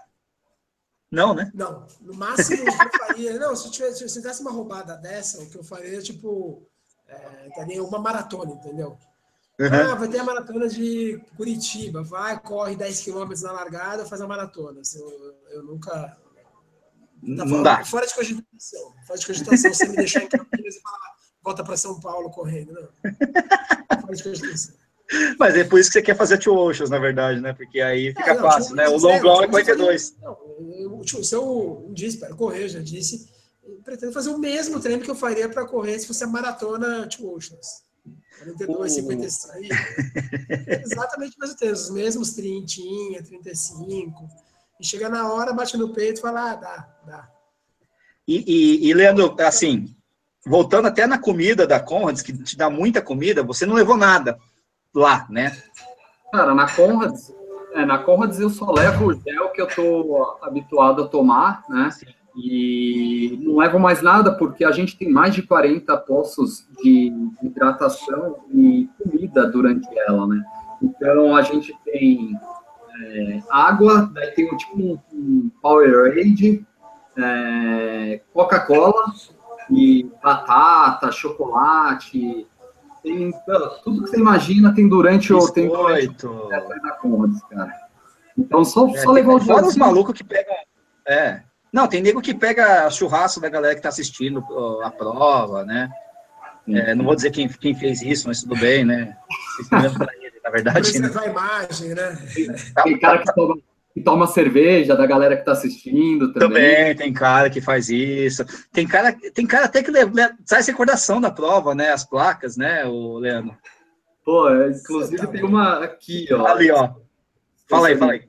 Não, né? Não, no máximo que eu faria. Não, se, tivesse, se eu tivesse uma roubada dessa, o que eu faria é tipo. É, uma maratona, entendeu? Uhum. Ah, vai ter a maratona de Curitiba. Vai, corre 10 quilômetros na largada, faz a maratona. Assim, eu, eu nunca. Tá não fora, dá. Fora de cogitação. Fora de cogitação, você me deixar em Campinas e falar, volta para São Paulo correndo. Não. Fora de cogitação. Mas é por isso que você quer fazer two oceans, na verdade, né? Porque aí fica é, não, fácil, né? O longão é 42. Não, eu, se eu um dia espero correr, eu já disse, eu pretendo fazer o mesmo treino que eu faria para correr se fosse a maratona two oceans. 42, 56. Exatamente o mesmo tempo, os mesmos 30, 35. E chega na hora, bate no peito e fala, ah, dá, dá. E, e, e Leandro, assim, voltando até na comida da Conrads, que te dá muita comida, você não levou nada lá, né? Cara, na Conrads, é, na Conrads eu só levo o gel que eu tô habituado a tomar, né? E não levo mais nada porque a gente tem mais de 40 poços de hidratação e comida durante ela, né? Então a gente tem é, água, daí tem tipo um, um Powerade, é, Coca-Cola e batata, chocolate, tem tudo que você imagina tem durante o tempo da Conrads, cara. Então só, é, só levar o Fora os malucos que pegam. É. Não, tem nego que pega churrasco da galera que está assistindo a prova, né? É, não vou dizer quem, quem fez isso, mas tudo bem, né? Na verdade. Né? a imagem, né? Tem cara que toma, que toma cerveja da galera que está assistindo também. Também tem cara que faz isso. Tem cara, tem cara até que traz recordação da prova, né? As placas, né, o Leandro? Pô, é, inclusive tem uma aqui, ó. Ali, ó. Fala aí, fala aí.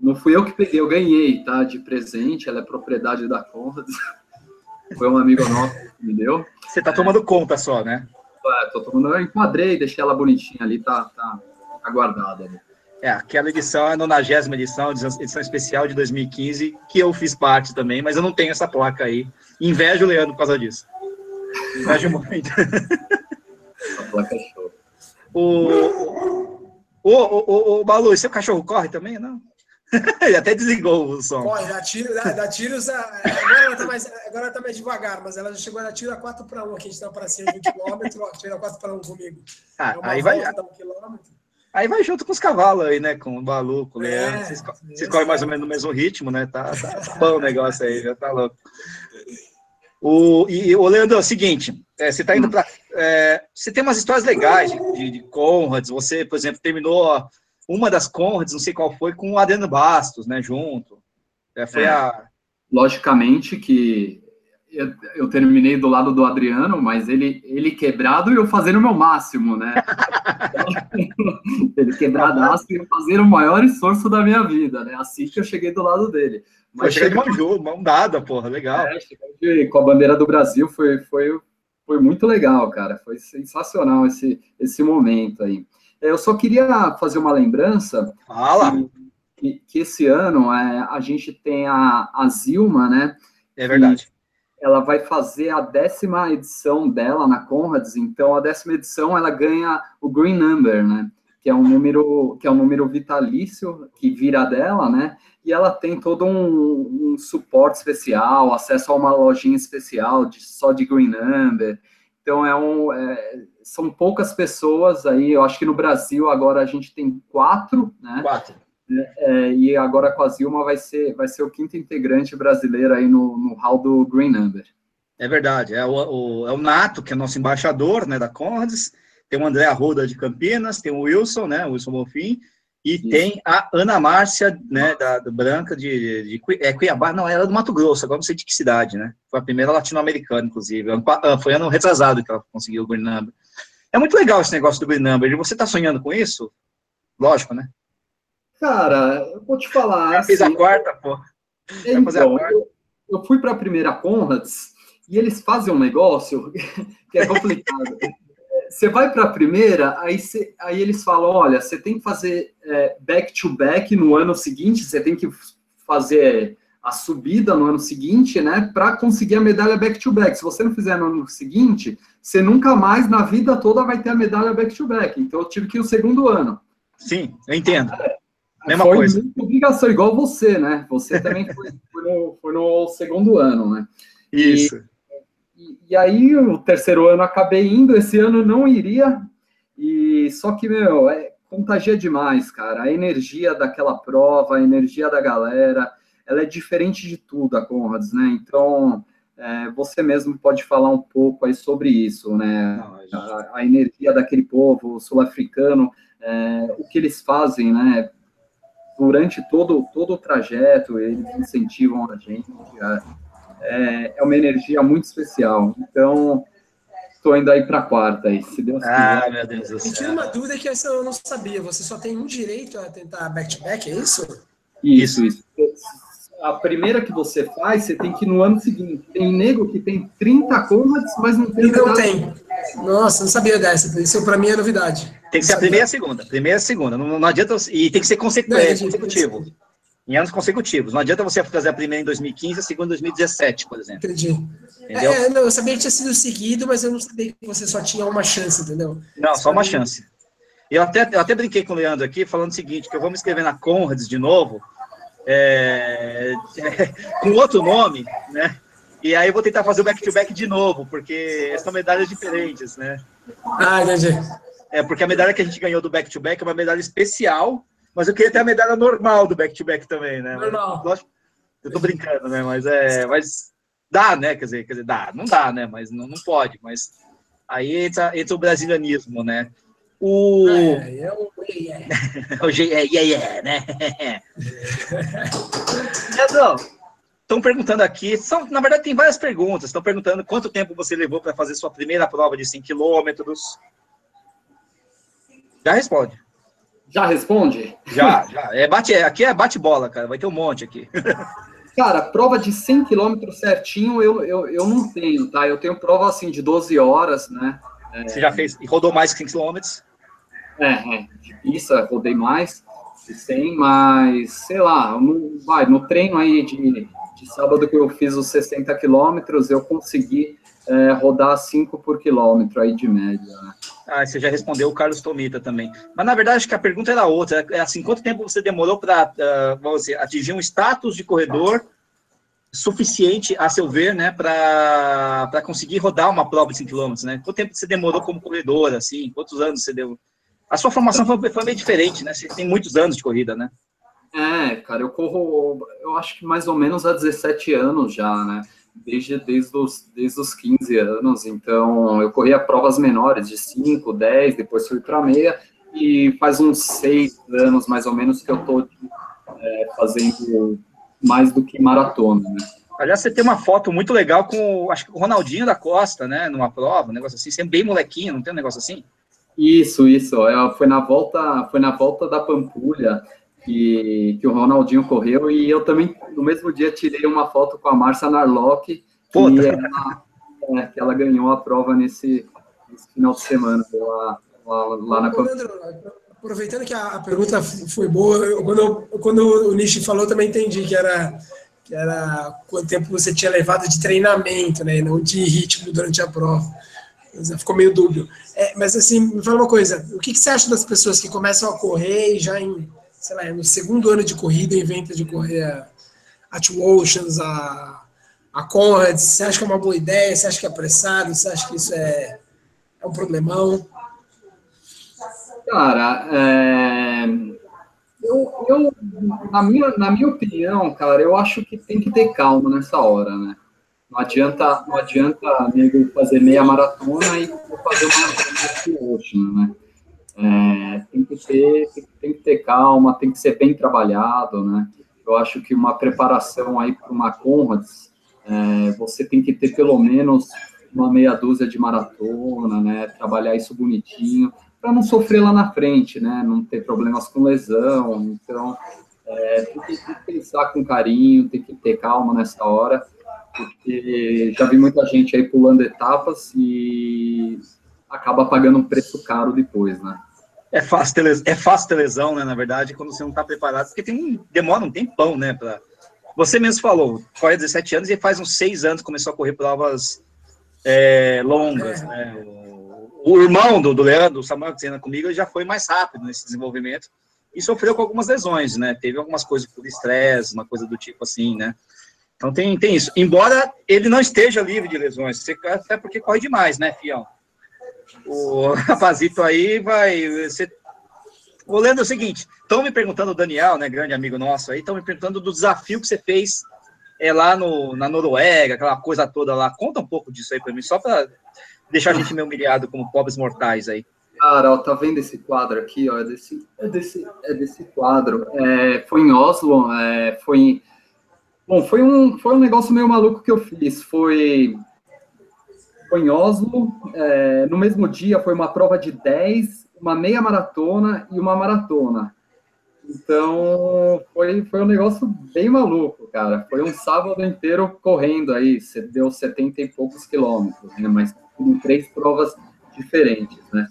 Não fui eu que peguei, eu ganhei, tá? De presente, ela é propriedade da Conrad. Foi um amigo nosso que me deu. Você tá tomando conta só, né? É, tô tomando, eu enquadrei, deixei ela bonitinha ali, tá, tá, tá guardada. Ali. É, aquela edição é a 90 edição, edição especial de 2015, que eu fiz parte também, mas eu não tenho essa placa aí. Invejo o Leandro por causa disso. Invejo muito. A placa é show. O, o, o, o, o Balu, seu cachorro corre também, não? Ele até desligou o som. Corre, dá, tiro, dá, dá tiros. Agora ela, tá mais, agora ela tá mais devagar, mas ela já chegou a dar tiro a 4 para 1. Aqui a gente tá para cima de 20 km, tira 4 para 1 comigo. Ah, aí vai. Um aí vai junto com os cavalos aí, né? Com o Balu, com o Leandro. É, vocês, vocês correm mais ou menos no mesmo ritmo, né? Tá, tá, tá bom o negócio aí, já tá louco. O, e, o Leandro, é o seguinte, é, você está indo para. É, você tem umas histórias legais de, de, de Conrads, você, por exemplo, terminou uma das Conrads, não sei qual foi, com o Adriano Bastos, né, junto. É, foi é, a... Logicamente que eu, eu, terminei do lado do Adriano, mas ele, ele quebrado e eu fazendo o meu máximo, né? ele quebradaço e eu fazendo o maior esforço da minha vida, né? Assim que eu cheguei do lado dele. Mas cheguei de mão, mão dada, porra, legal. É, com a bandeira do Brasil foi, foi, foi muito legal, cara. Foi sensacional esse, esse momento aí. Eu só queria fazer uma lembrança. Fala! Que, que esse ano é, a gente tem a, a Zilma, né? É verdade. Ela vai fazer a décima edição dela na Conrads, então a décima edição ela ganha o Green Number, né? Que é um número que é um número vitalício que vira dela, né? E ela tem todo um, um suporte especial, acesso a uma lojinha especial de, só de Green Number. Então é um, é, são poucas pessoas aí. Eu acho que no Brasil agora a gente tem quatro, né? Quatro. É, é e agora com a Zilma vai ser, vai ser o quinto integrante brasileiro aí no, no hall do Green Number. É verdade. É o, o, é o Nato, que é nosso embaixador né, da Conrads. Tem o André Arruda de Campinas, tem o Wilson, né? O Wilson Bonfim. E Isso. tem a Ana Márcia, né, da, da Branca de, de, de é, Cuiabá, não, ela é do Mato Grosso, agora não sei de que cidade, né? Foi a primeira latino-americana, inclusive. Ah, foi ano retrasado que ela conseguiu o Green Number. É muito legal esse negócio do Green. Você tá sonhando com isso? Lógico, né? Cara, eu vou te falar. Já assim, fez a quarta, pô. Então, quarta. Eu, eu, fui para a primeira Conrads e eles fazem um negócio que é complicado. você vai para a primeira, aí, você, aí eles falam: olha, você tem que fazer back-to-back é, -back no ano seguinte, você tem que fazer a subida no ano seguinte, né, para conseguir a medalha back-to-back. -back. Se você não fizer no ano seguinte, você nunca mais na vida toda vai ter a medalha back-to-back. -back. Então eu tive que ir o segundo ano. Sim, eu entendo. É, Mesma foi coisa. obrigação, igual você, né? Você também foi, foi, no, foi no segundo ano, né? Isso. E, e, aí, o terceiro ano acabei indo, esse ano não iria, e só que, meu, é, contagia demais, cara. A energia daquela prova, a energia da galera, ela é diferente de tudo, a Conrads, né? Então, é, você mesmo pode falar um pouco aí sobre isso, né? Não, a, a, energia daquele povo sul-africano, é, o que eles fazem, né? Durante todo, todo o trajeto, eles incentivam a gente. A, é, é uma energia muito especial. Então, estou indo aí para a quarta aí, se Deus ah, quiser. meu Deus do céu. Me tira uma dúvida que eu não sabia. Você só tem um direito a tentar back-to-back, -back, é isso? Isso, isso. A primeira que você faz, você tem que ir no ano seguinte. Tem nego que tem 30 combats, mas não tem. Não tem. Nossa, não sabia dessa. Isso para mim é novidade. Tem que ser a primeira e a segunda. Primeira e a segunda. Não, não adianta. E tem que ser consecutivo. consecutivo em anos consecutivos. Não adianta você fazer a primeira em 2015 a segunda em 2017, por exemplo. Entendi. Entendeu? É, não, eu sabia que tinha sido seguido, mas eu não sabia que você só tinha uma chance, entendeu? Não, só uma chance. Eu até, eu até brinquei com o Leandro aqui, falando o seguinte, que eu vou me inscrever na Conrads de novo, é, é, com outro nome, né? E aí eu vou tentar fazer o back-to-back -back de novo, porque são medalhas diferentes, né? Ah, entendi. É, porque a medalha que a gente ganhou do back-to-back -back é uma medalha especial, mas eu queria ter a medalha normal do back-to-back -back também, né? Normal. Mas, eu tô brincando, né? Mas é. Mas dá, né? Quer dizer, quer dizer, dá, não dá, né? Mas não, não pode. Mas aí entra, entra o brasilianismo, né? O. É, é o yeah, o yeah, yeah, né? Leandrão, estão perguntando aqui, são, na verdade tem várias perguntas, estão perguntando quanto tempo você levou para fazer sua primeira prova de 100 quilômetros. Já responde. Já responde? Já, já. É bate, aqui é bate-bola, cara. Vai ter um monte aqui. Cara, prova de 100 km certinho eu, eu, eu não tenho, tá? Eu tenho prova assim de 12 horas, né? É... Você já fez e rodou mais que 100 km? É, é, de pista rodei mais de 100, mas sei lá, no, vai, no treino aí de, de sábado que eu fiz os 60 quilômetros, eu consegui é, rodar 5 por quilômetro aí de média, né? Ah, você já respondeu o Carlos Tomita também. Mas na verdade acho que a pergunta era outra. É assim, quanto tempo você demorou para uh, atingir um status de corredor suficiente, a seu ver, né, para conseguir rodar uma prova de 5 km, né? Quanto tempo você demorou como corredor, assim? Quantos anos você deu? A sua formação foi, foi meio diferente, né? Você tem muitos anos de corrida, né? É, cara, eu corro, eu acho que mais ou menos há 17 anos já, né? desde, desde, os, desde os 15 anos, então eu corria provas menores, de 5, 10, depois fui para meia, e faz uns 6 anos, mais ou menos, que eu estou é, fazendo mais do que maratona, né? Aliás, você tem uma foto muito legal com, acho que o Ronaldinho da Costa, né, numa prova, um negócio assim, sempre bem molequinho, não tem um negócio assim? Isso, isso, é, foi na volta, foi na volta da Pampulha, que, que o Ronaldinho correu, e eu também, no mesmo dia, tirei uma foto com a Marcia Narlock, que ela, é, que ela ganhou a prova nesse, nesse final de semana, lá, lá, lá na Leandro, Aproveitando que a, pergunta foi boa, eu, quando, eu, quando o Nishi falou, também entendi que era, que era quanto tempo você tinha levado de treinamento, né, não de ritmo durante a prova. Ficou meio dúbio. É, mas assim, me fala uma coisa, o que, que você acha das pessoas que começam a correr e já em sei lá, no segundo ano de corrida inventa de correr a Two Oceans, a, a Conrad? Você acha que é uma boa ideia? Você acha que é apressado? Você acha que isso é, é um problemão? Cara, é... eu, eu na, minha, na minha opinião, cara, eu acho que tem que ter calma nessa hora, né? Não adianta, não adianta nego fazer meia maratona e fazer uma maratona última, né? É, tem, que ter, tem, que ter calma, tem que ser bem trabalhado, né? Eu acho que uma preparação aí para uma Conrads, é, você tem que ter pelo menos uma meia dúzia de maratona, né? Trabalhar isso bonitinho, para não sofrer lá na frente, né? Não ter problemas com lesão. Então, é, tem, que, que pensar com carinho, tem que ter calma nessa hora, porque já vi muita gente aí pulando etapas e acaba pagando um preço caro depois, né? É fácil ter, é fácil ter lesão, né? Na verdade, quando você não está preparado, porque tem demora um tempão, né? Pra... Você mesmo falou, corre 17 anos e faz uns 6 anos começou a correr provas é, longas, né? O, irmão do, do Leandro, o Samuel, que treina comigo, já foi mais rápido nesse desenvolvimento e sofreu com algumas lesões, né? Teve algumas coisas por estresse, uma coisa do tipo assim, né? Então tem, tem isso. Embora ele não esteja livre de lesões, até porque corre demais, né, Fião? o rapazito aí vai. Ser... O Leandro, é o seguinte: estão me perguntando, o Daniel, né, grande amigo nosso aí, estão me perguntando do desafio que você fez é, lá no, na Noruega, aquela coisa toda lá. Conta um pouco disso aí para mim, só para deixar a gente meio humilhado como pobres mortais aí. Cara, ó, tá vendo esse quadro aqui, ó? É desse, é desse, é desse quadro. É, foi em Oslo, é, foi em... Bom, foi um, foi um negócio meio maluco que eu fiz. Foi foi em Oslo. É, no mesmo dia foi uma prova de 10, uma meia maratona e uma maratona. Então foi, foi um negócio bem maluco, cara. Foi um sábado inteiro correndo aí, deu 70 e poucos quilômetros, né? Mas em três provas diferentes, né?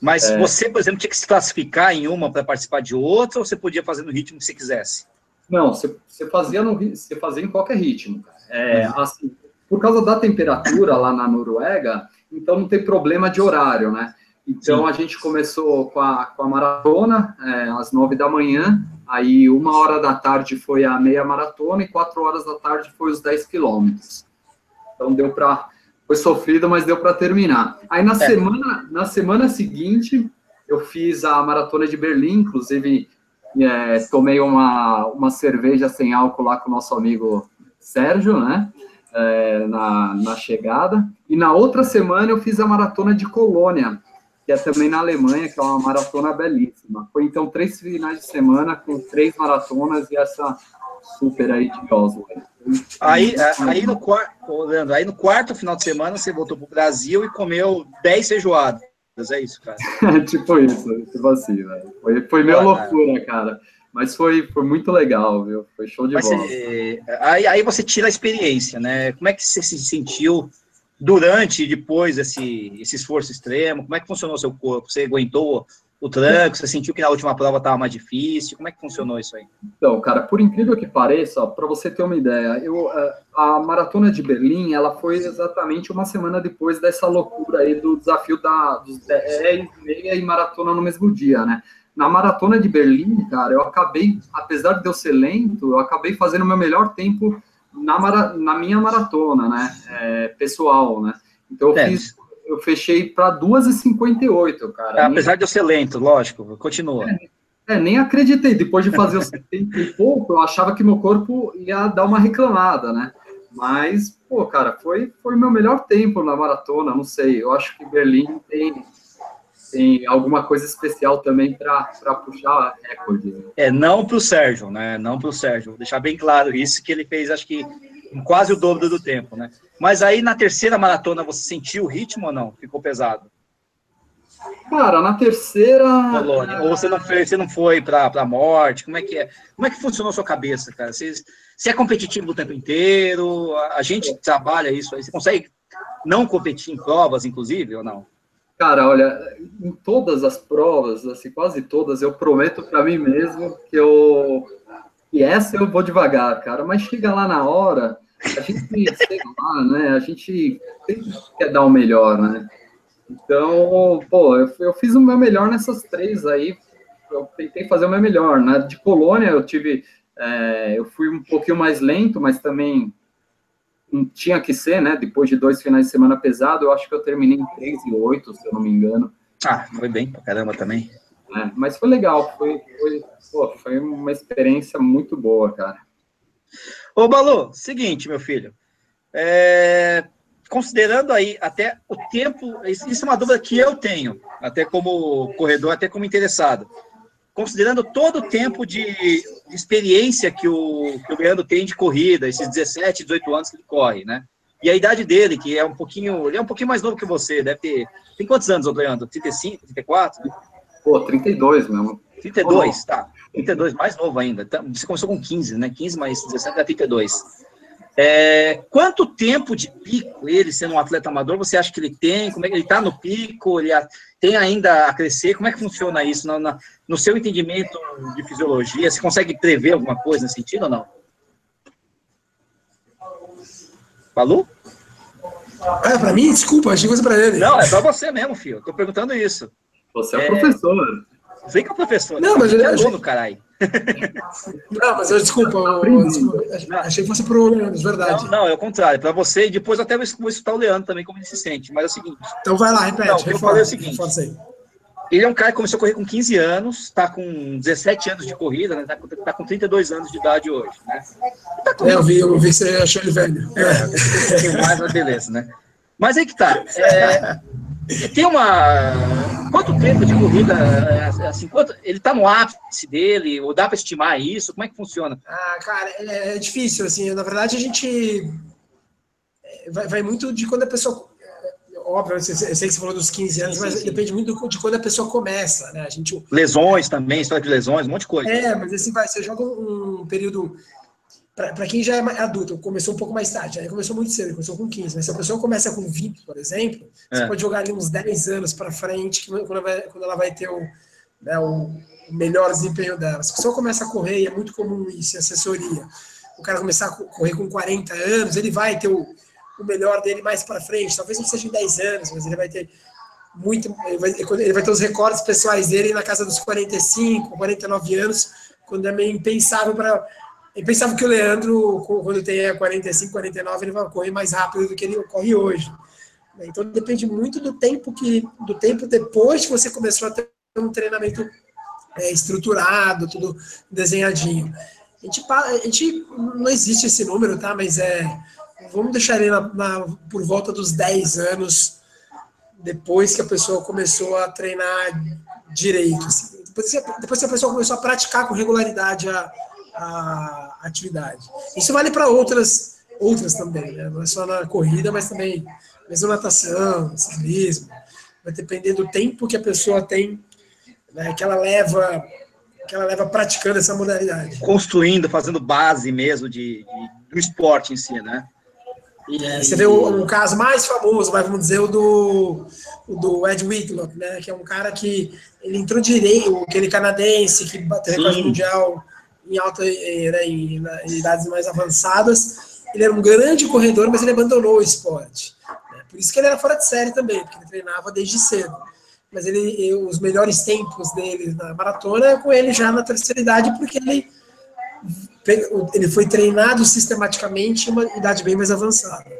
Mas é... você, por exemplo, tinha que se classificar em uma para participar de outra, ou você podia fazer no ritmo que você quisesse? Não, você, você fazia no você fazia em qualquer ritmo. É, uhum. assim, por causa da temperatura lá na Noruega, então não tem problema de horário, né? Então Sim. a gente começou com a, com a maratona é, às nove da manhã, aí uma hora da tarde foi a meia maratona e quatro horas da tarde foi os 10 quilômetros. Então deu para foi sofrido, mas deu para terminar. Aí na é. semana na semana seguinte eu fiz a maratona de Berlim, inclusive é, tomei uma, uma cerveja sem álcool lá com o nosso amigo Sérgio, né? é, na, na chegada. E na outra semana eu fiz a maratona de Colônia, que é também na Alemanha, que é uma maratona belíssima. Foi então três finais de semana com três maratonas e essa super aí de Oslo. Aí, aí, no quarto, Leandro, aí no quarto final de semana você voltou para o Brasil e comeu 10 feijoadas. É isso, cara? tipo isso, tipo assim, velho. Foi, foi meio loucura, cara. Mas foi, foi muito legal, viu? Foi show de Mas bola. Você, aí, aí você tira a experiência, né? Como é que você se sentiu durante e depois desse esse esforço extremo? Como é que funcionou o seu corpo? Você aguentou o tranco? Você sentiu que na última prova estava mais difícil? Como é que funcionou isso aí? Então, cara, por incrível que pareça, para você ter uma ideia, eu, eh, a maratona de Berlim, ela foi exatamente uma semana depois dessa loucura aí do desafio da, dos 10, meia e maratona no mesmo dia, né? Na maratona de Berlim, cara, eu acabei, apesar de eu ser lento, eu acabei fazendo o meu melhor tempo na, mara, na minha maratona, né? É, pessoal, né? Então eu é. fiz, eu fechei para 2,58, cara. É, apesar de eu ser lento, lógico, continua. É, é, nem acreditei. Depois de fazer os 70 e pouco, eu achava que meu corpo ia dar uma reclamada, né? Mas, pô, cara, foi, foi o meu melhor tempo na maratona, não sei. Eu acho que Berlim tem tem alguma coisa especial também para puxar recorde. Né? É, não para o Sérgio, né? Não para o Sérgio. Vou deixar bem claro isso, que ele fez, acho que, quase o dobro do tempo, né? Mas aí na terceira maratona você sentiu o ritmo ou não? Ficou pesado? Cara, na terceira. Colônia. Ou você não foi, você não foi para a morte? Como é que é? Como é que funcionou a sua cabeça, cara? Você, você é competitivo o tempo inteiro? A gente trabalha isso aí. Você consegue não competir em provas, inclusive, ou não? Cara, olha, em todas as provas, assim, quase todas, eu prometo para mim mesmo que eu e essa eu vou devagar, cara, mas chega lá na hora, a gente, sei lá, né, a gente sempre quer dar o melhor, né? Então, pô, eu, eu fiz o meu melhor nessas três aí, eu tentei fazer o meu melhor, né? De Colônia eu tive, é, eu fui um pouquinho mais lento, mas também tinha que ser, né? Depois de dois finais de semana pesado, eu acho que eu terminei em 3 e 8, se eu não me engano. Ah, foi bem pra caramba também. É, mas foi legal, foi, foi, pô, foi uma experiência muito boa, cara. Ô, Balu, seguinte, meu filho. É, considerando aí até o tempo, isso é uma dúvida que eu tenho, até como corredor, até como interessado. Considerando todo o tempo de experiência que o, que o Leandro tem de corrida, esses 17, 18 anos que ele corre, né? E a idade dele, que é um pouquinho, ele é um pouquinho mais novo que você, deve ter. Tem quantos anos, Leandro? 35, 34? Pô, 32 mesmo. 32, oh. tá. 32, mais novo ainda. Tá, você começou com 15, né? 15 mais 17 é 32. É, quanto tempo de pico ele, sendo um atleta amador, você acha que ele tem? Como é que ele está no pico? Ele tem ainda a crescer? Como é que funciona isso no, seu entendimento de fisiologia? Você consegue prever alguma coisa nesse sentido ou não? Falou? É, para mim, desculpa, achei que fosse para ele. Não, é para você mesmo, filho. Estou perguntando isso. Você é, é professor. Vem com o professor. Não, mas ele é aluno, caralho. Não, mas eu desculpa, eu, desculpa achei que fosse pro Leandro, de verdade. Não, não, é o contrário, para você, e depois até vou escutar o Leandro também, como ele se sente. Mas é o seguinte. Então vai lá, repete. Não, reforma, eu falei é o seguinte. Ele é um cara que começou a correr com 15 anos, está com 17 anos de corrida, né? Tá com, tá com 32 anos de idade hoje, né? Tá com... É, eu vi, eu vi que você achou ele velho. É, mais, mas beleza, né? Mas aí que tá. É, tem uma. Quanto tempo de corrida? É, assim, quanto, ele está no ápice dele? Ou dá para estimar isso? Como é que funciona? Ah, cara, é, é difícil. Assim, na verdade, a gente. É, vai, vai muito de quando a pessoa. Óbvio, eu sei que você falou dos 15 anos, sim, mas sim. depende muito de quando a pessoa começa, né? A gente, lesões também, história de lesões, um monte de coisa. É, mas assim, vai, você joga um período para quem já é adulto, começou um pouco mais tarde, aí começou muito cedo, começou com 15, mas se a pessoa começa com 20, por exemplo, é. você pode jogar ali uns 10 anos para frente, quando ela vai, quando ela vai ter o, né, o, melhor desempenho dela. Se a pessoa começa a correr, e é muito comum isso em assessoria, o cara começar a correr com 40 anos, ele vai ter o, o melhor dele mais para frente, talvez não seja em 10 anos, mas ele vai ter muito, ele vai, ele vai ter os recordes pessoais dele na casa dos 45, 49 anos, quando é meio impensável para eu pensava que o Leandro, quando tem 45, 49, ele vai correr mais rápido do que ele corre hoje. Então depende muito do tempo que, do tempo depois que você começou a ter um treinamento é, estruturado, tudo desenhadinho. A gente, a gente, não existe esse número, tá? Mas é, vamos deixar ele na, na, por volta dos 10 anos depois que a pessoa começou a treinar direito. Assim. Depois, depois que a pessoa começou a praticar com regularidade a, a atividade. Isso vale para outras outras também, né? não é só na corrida, mas também mesmo natação, ciclismo. Vai depender do tempo que a pessoa tem, né, que ela leva que ela leva praticando essa modalidade. Construindo, fazendo base mesmo de, de do esporte em si, né? E... É, você vê o, o, caso mais famoso, vamos dizer, o do, o do Ed Whitlock, né? Que é um cara que ele entrou direito, aquele canadense que bateu recorde mundial em alta, eh, né, em, em, idades mais avançadas. Ele era um grande corredor, mas ele abandonou o esporte. Né? Por isso que ele era fora de série também, porque ele treinava desde cedo. Mas ele, os melhores tempos dele na maratona é com ele já na terceira idade, porque ele, ele foi treinado sistematicamente em uma idade bem mais avançada.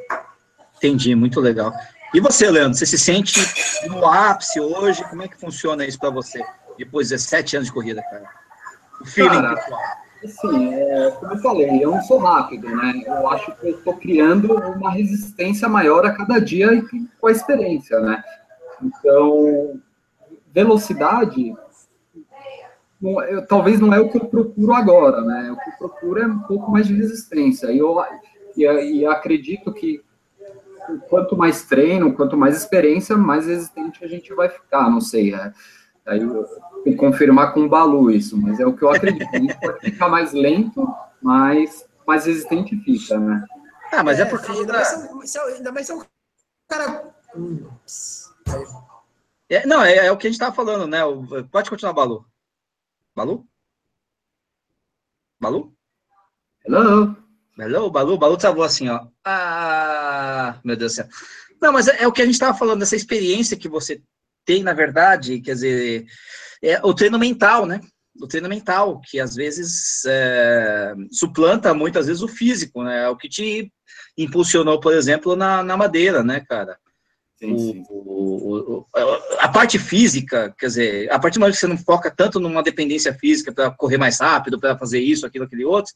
Entendi, muito legal. E você, Leandro, você se sente no ápice hoje? Como é que funciona isso para você? Depois de 17 anos de corrida, cara? Feeling Cara, pessoal. Assim, é, como eu falei, eu não sou rápido, né? Eu acho que eu estou criando uma resistência maior a cada dia com a experiência, né? Então, velocidade, eu, talvez não é o que eu procuro agora, né? O que eu procuro é um pouco mais de resistência. E eu e, e acredito que quanto mais treino, quanto mais experiência, mais resistente a gente vai ficar. Não sei, é, Aí eu confirmar com o Balu isso, mas é o que eu acredito. A gente pode ficar mais lento, mas mais resistente fica, né? Ah, mas é, é porque. Ainda mais, ainda mais é um cara. É, não, é, é, o que a gente estava falando, né? Pode continuar, Balu. Balu? Balu? Hello? Hello, Balu? Balu travou assim, ó. Ah, meu Deus do céu. Não, mas é, é o que a gente estava falando, dessa experiência que você tem, na verdade, quer dizer, é o treino mental, né? o treino mental, que às vezes é, suplanta muitas vezes o físico, né? É o que te impulsionou, por exemplo, na, na madeira, né, cara? Sim, sim. O, o, a parte física, quer dizer, a partir do momento que você não foca tanto numa dependência física para correr mais rápido, para fazer isso, aquilo, aquele outro,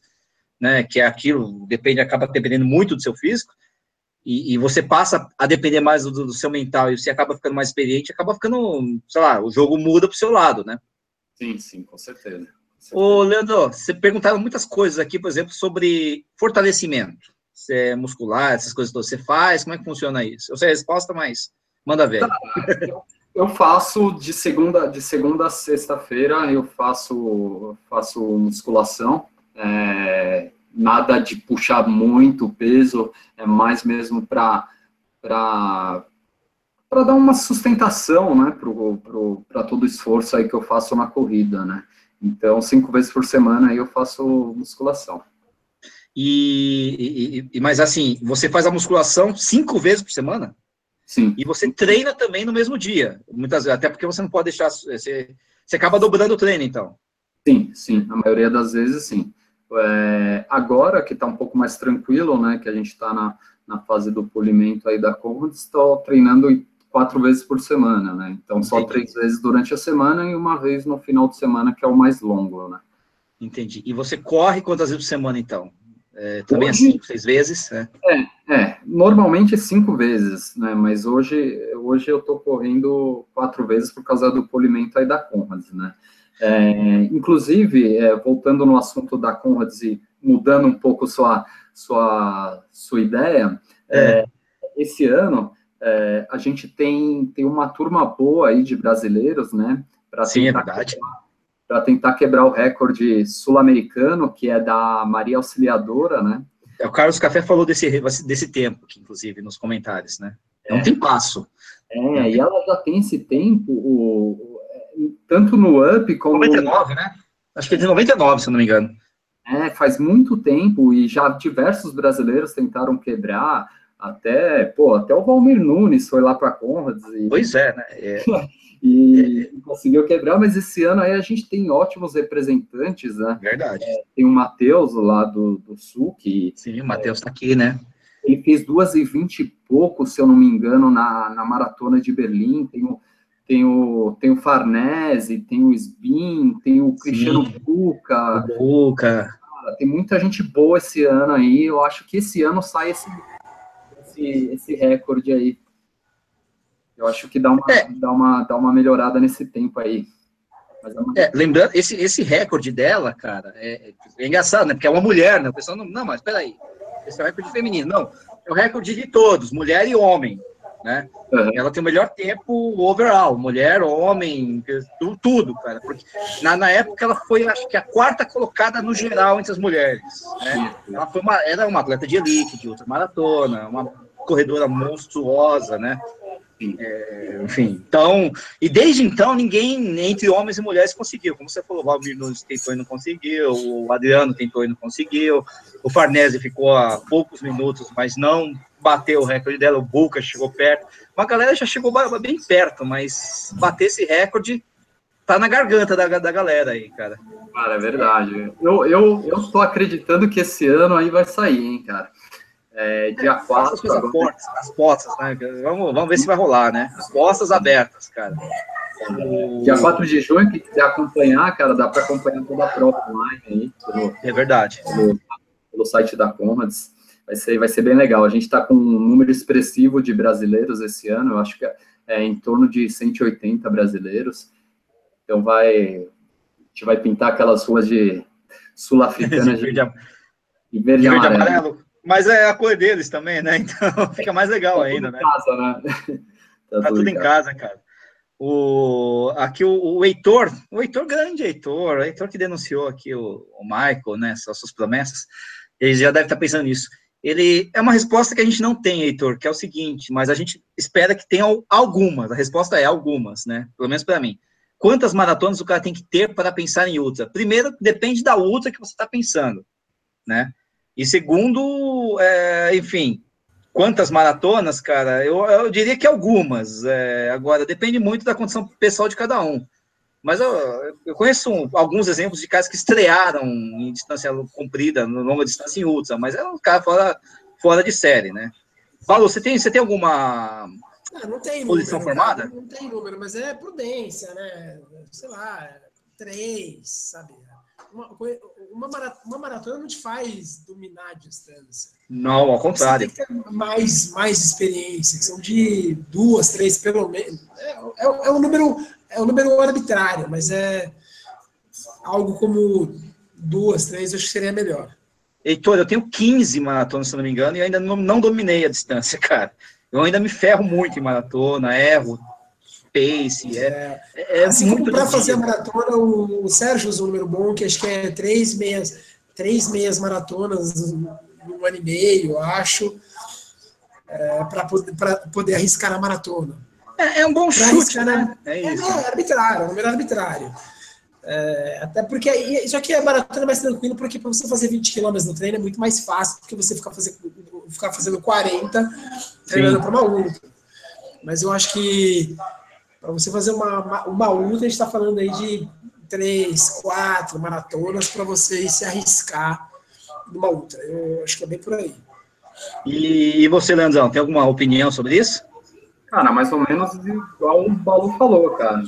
né, que é aquilo, depende, acaba dependendo muito do seu físico, e, e você passa a depender mais do, do, seu mental e você acaba ficando mais experiente, acaba ficando, sei lá, o jogo muda para o seu lado, né? Sim, sim, com certeza. com certeza. Ô, Leandro, você perguntaram muitas coisas aqui, por exemplo, sobre fortalecimento é muscular, essas coisas todas. Você faz? Como é que funciona isso? Eu sei a resposta, mas manda ver. Tá, eu faço de segunda, de segunda a sexta-feira, eu faço, faço musculação. É, nada de puxar muito peso, é mais mesmo para para dar uma sustentação, né, para todo o esforço aí que eu faço na corrida, né. Então, cinco vezes por semana aí eu faço musculação. E, e, mas assim, você faz a musculação cinco vezes por semana? Sim. E você treina também no mesmo dia, muitas vezes, até porque você não pode deixar, você, você acaba dobrando o treino, então. Sim, sim, a maioria das vezes sim. É, agora que está um pouco mais tranquilo, né, que a gente está na, na fase do polimento aí da Conrad, estou treinando quatro vezes por semana, né, então só Entendi. três vezes durante a semana e uma vez no final de semana, que é o mais longo, né. Entendi. E você corre quantas vezes por semana, então? É, também hoje, é cinco, seis vezes? É. é, é, normalmente cinco vezes, né? Mas hoje, hoje eu estou correndo quatro vezes por causa do polimento aí da Conrads, né? É, inclusive, é, voltando no assunto da Conrads e mudando um pouco sua, sua, sua ideia, é. é esse ano é, a gente tem, tem uma turma boa aí de brasileiros, né? Sim, é verdade para tentar quebrar o recorde sul-americano, que é da Maria Auxiliadora, né? É, o Carlos Café falou desse, desse tempo, aqui, inclusive, nos comentários, né? É um tempasso. É, e ela já tem esse tempo, o, tanto no UP como... 99, né? Acho que é de 99, se eu não me engano. É, faz muito tempo, e já diversos brasileiros tentaram quebrar, até, pô, até o Valmir Nunes foi lá para Conrads. E... Pois é, né? É. e conseguiu quebrar, mas esse ano aí a gente tem ótimos representantes, né? Verdade. É, tem o Matheus lá do, do Sul, que... Sim, o Matheus está é, aqui, né? Ele fez duas e vinte e pouco, se eu não me engano, na, na maratona de Berlim, tem o, tem o, tem o Farnese, tem o Sbin, tem o Cristiano Buca. Buca. Tem muita gente boa esse ano aí, eu acho que esse ano sai esse, esse, esse recorde aí. Eu acho que dá uma, é. dá uma, dá uma melhorada nesse tempo aí. É, é, lembrando, esse, esse recorde dela, cara, é, é, engraçado, né? Porque é uma mulher, né? O pessoal não, não, mas peraí, esse é o recorde feminino. Não, é o recorde de todos, mulher e homem, né? Uhum. Ela tem o melhor tempo overall, mulher, homem, tudo, cara. Porque na, na época ela foi, acho que, a quarta colocada no geral entre as mulheres, né? Ela foi uma, era uma atleta de elite, de ultramaratona, uma corredora monstruosa, né? É, enfim, então, e desde então ninguém entre homens e mulheres conseguiu. Como você falou, o Valmir Nunes tentou e não conseguiu, o Adriano tentou e não conseguiu, o Farnese ficou a poucos minutos, mas não bateu o recorde dela, o Buca chegou perto. Uma galera já chegou bem perto, mas bater esse recorde tá na garganta da, da galera aí, cara. Cara, é verdade. Eu, eu, eu tô acreditando que esse ano aí vai sair, hein, cara. É, dia 4. As, agora... portas, as portas, né? Vamos, vamos ver se vai rolar, né? As portas abertas, cara. O... Dia 4 de junho, que quiser acompanhar, cara, dá para acompanhar toda a prova online aí. Pelo, é verdade. Pelo, pelo site da Comads. Vai ser, vai ser bem legal. A gente está com um número expressivo de brasileiros esse ano, eu acho que é, é em torno de 180 brasileiros. Então vai. A gente vai pintar aquelas ruas de sul-africanas de, de, verde, de verde e amarelo. amarelo. Mas é a cor deles também, né? Então fica mais legal tá ainda, né? Casa, né? tá, tá tudo, em casa, cara. O, aqui o, o Heitor, o Heitor grande Heitor, o Heitor que denunciou aqui o, o Michael, né? As suas promessas, ele já deve estar pensando nisso. Ele é uma resposta que a gente não tem, Heitor, que é o seguinte, mas a gente espera que tenha algumas. A resposta é algumas, né? Pelo menos para mim. Quantas maratonas o cara tem que ter para pensar em ultra? Primeiro, depende da ultra que você está pensando, né? E segundo, é, enfim, quantas maratonas, cara? Eu, eu diria que algumas. É, agora, depende muito da condição pessoal de cada um. Mas eu, eu conheço um, alguns exemplos de caras que estrearam em distância comprida, longa distância em ultra, mas é um cara fora, fora de série, né? Paulo, você tem, você tem alguma ah, não tem posição número, formada? Cara, não tem número, mas é prudência, né? Sei lá, três, sabe? Uma, uma, maratona, uma maratona não te faz dominar a distância. Não, ao contrário. Você tem que ter mais, mais experiência, que são de duas, três, pelo menos. É, é, é um número é um número arbitrário, mas é algo como duas, três, eu acho que seria melhor. Heitor, eu tenho 15 maratonas, se não me engano, e ainda não, não dominei a distância, cara. Eu ainda me ferro muito em maratona, erro, pace, é, é, é assim muito para fazer a maratona, o, o Sérgio usou um número bom, que acho que é três meias, três meias maratonas no ano e meio, eu acho, é, para poder, poder arriscar a maratona. É, é um bom chute, né? É, é isso. É, arbitrário, é um número arbitrário. É, até porque isso aqui é maratona mais tranquilo, porque para você fazer 20 km no treino é muito mais fácil do que você ficar fazendo, ficar fazendo 40 treinando para uma ultra. Mas eu acho que para você fazer uma, uma ultra, a gente está falando aí de três, quatro maratonas para você se arriscar numa ultra. Eu acho que é bem por aí. E, e você, Leandrão, tem alguma opinião sobre isso? Cara, mais ou menos igual o Balu falou, cara.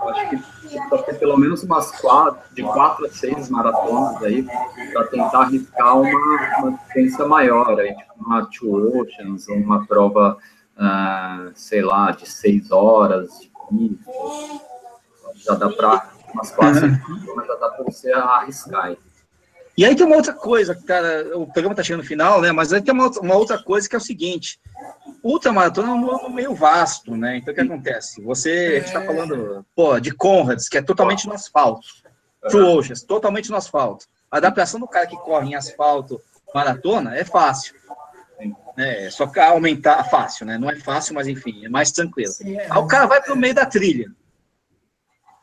Eu acho que precisa ter pelo menos umas quatro, de quatro a seis maratonas aí para tentar arriscar uma, uma distância maior, aí, tipo uma Two Oceans, uma prova, uh, sei lá, de seis horas de pista. Já dá para umas quatro, uhum. já dá para você arriscar aí. E aí tem uma outra coisa, cara, o programa está chegando no final, né? Mas aí tem uma, uma outra coisa que é o seguinte: ultramaratona é um meio vasto, né? Então o que acontece? Você está é. falando, pô, de Conrads, que é totalmente no asfalto. True Oceans, totalmente no asfalto. A adaptação do cara que corre em asfalto maratona é fácil. É, só que aumentar fácil, né? Não é fácil, mas enfim, é mais tranquilo. É. Aí o cara vai para o meio da trilha.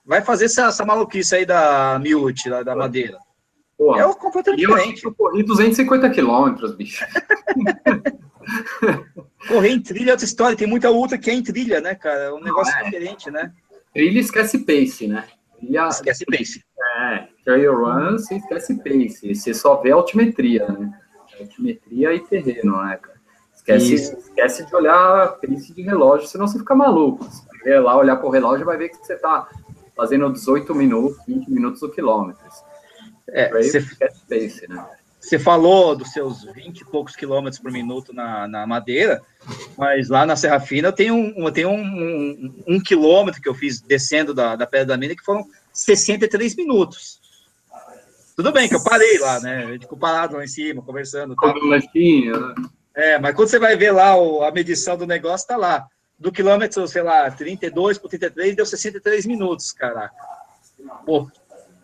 Vai fazer essa, essa maluquice aí da Miute, da, da madeira. Pô, é completamente diferente. Eu corri 250 quilômetros, bicho. Correr em trilha é outra história, tem muita outra que é em trilha, né, cara? É um negócio é. diferente, né? Trilha esquece pace, né? Trilha, esquece pace. É, trail run, você esquece pace. Você só vê altimetria, né? Altimetria e terreno, né, cara? Esquece, esquece de olhar pace de relógio, senão você fica maluco. Se você lá olhar para o relógio, vai ver que você tá fazendo 18 minutos, 20 minutos o quilômetro. É, você esquece pace, né? Você falou dos seus 20 e poucos quilômetros por minuto na, na madeira, mas lá na Serra Fina eu tenho, um, eu tenho um, um, um quilômetro que eu fiz descendo da, da Pedra da Mina que foram 63 minutos. Tudo bem que eu parei lá, né? A gente ficou parado lá em cima, conversando. Tá? Né? É, mas quando você vai ver lá o, a medição do negócio, tá lá. Do quilômetro, sei lá, 32 por 33, deu 63 minutos, caraca. Pô,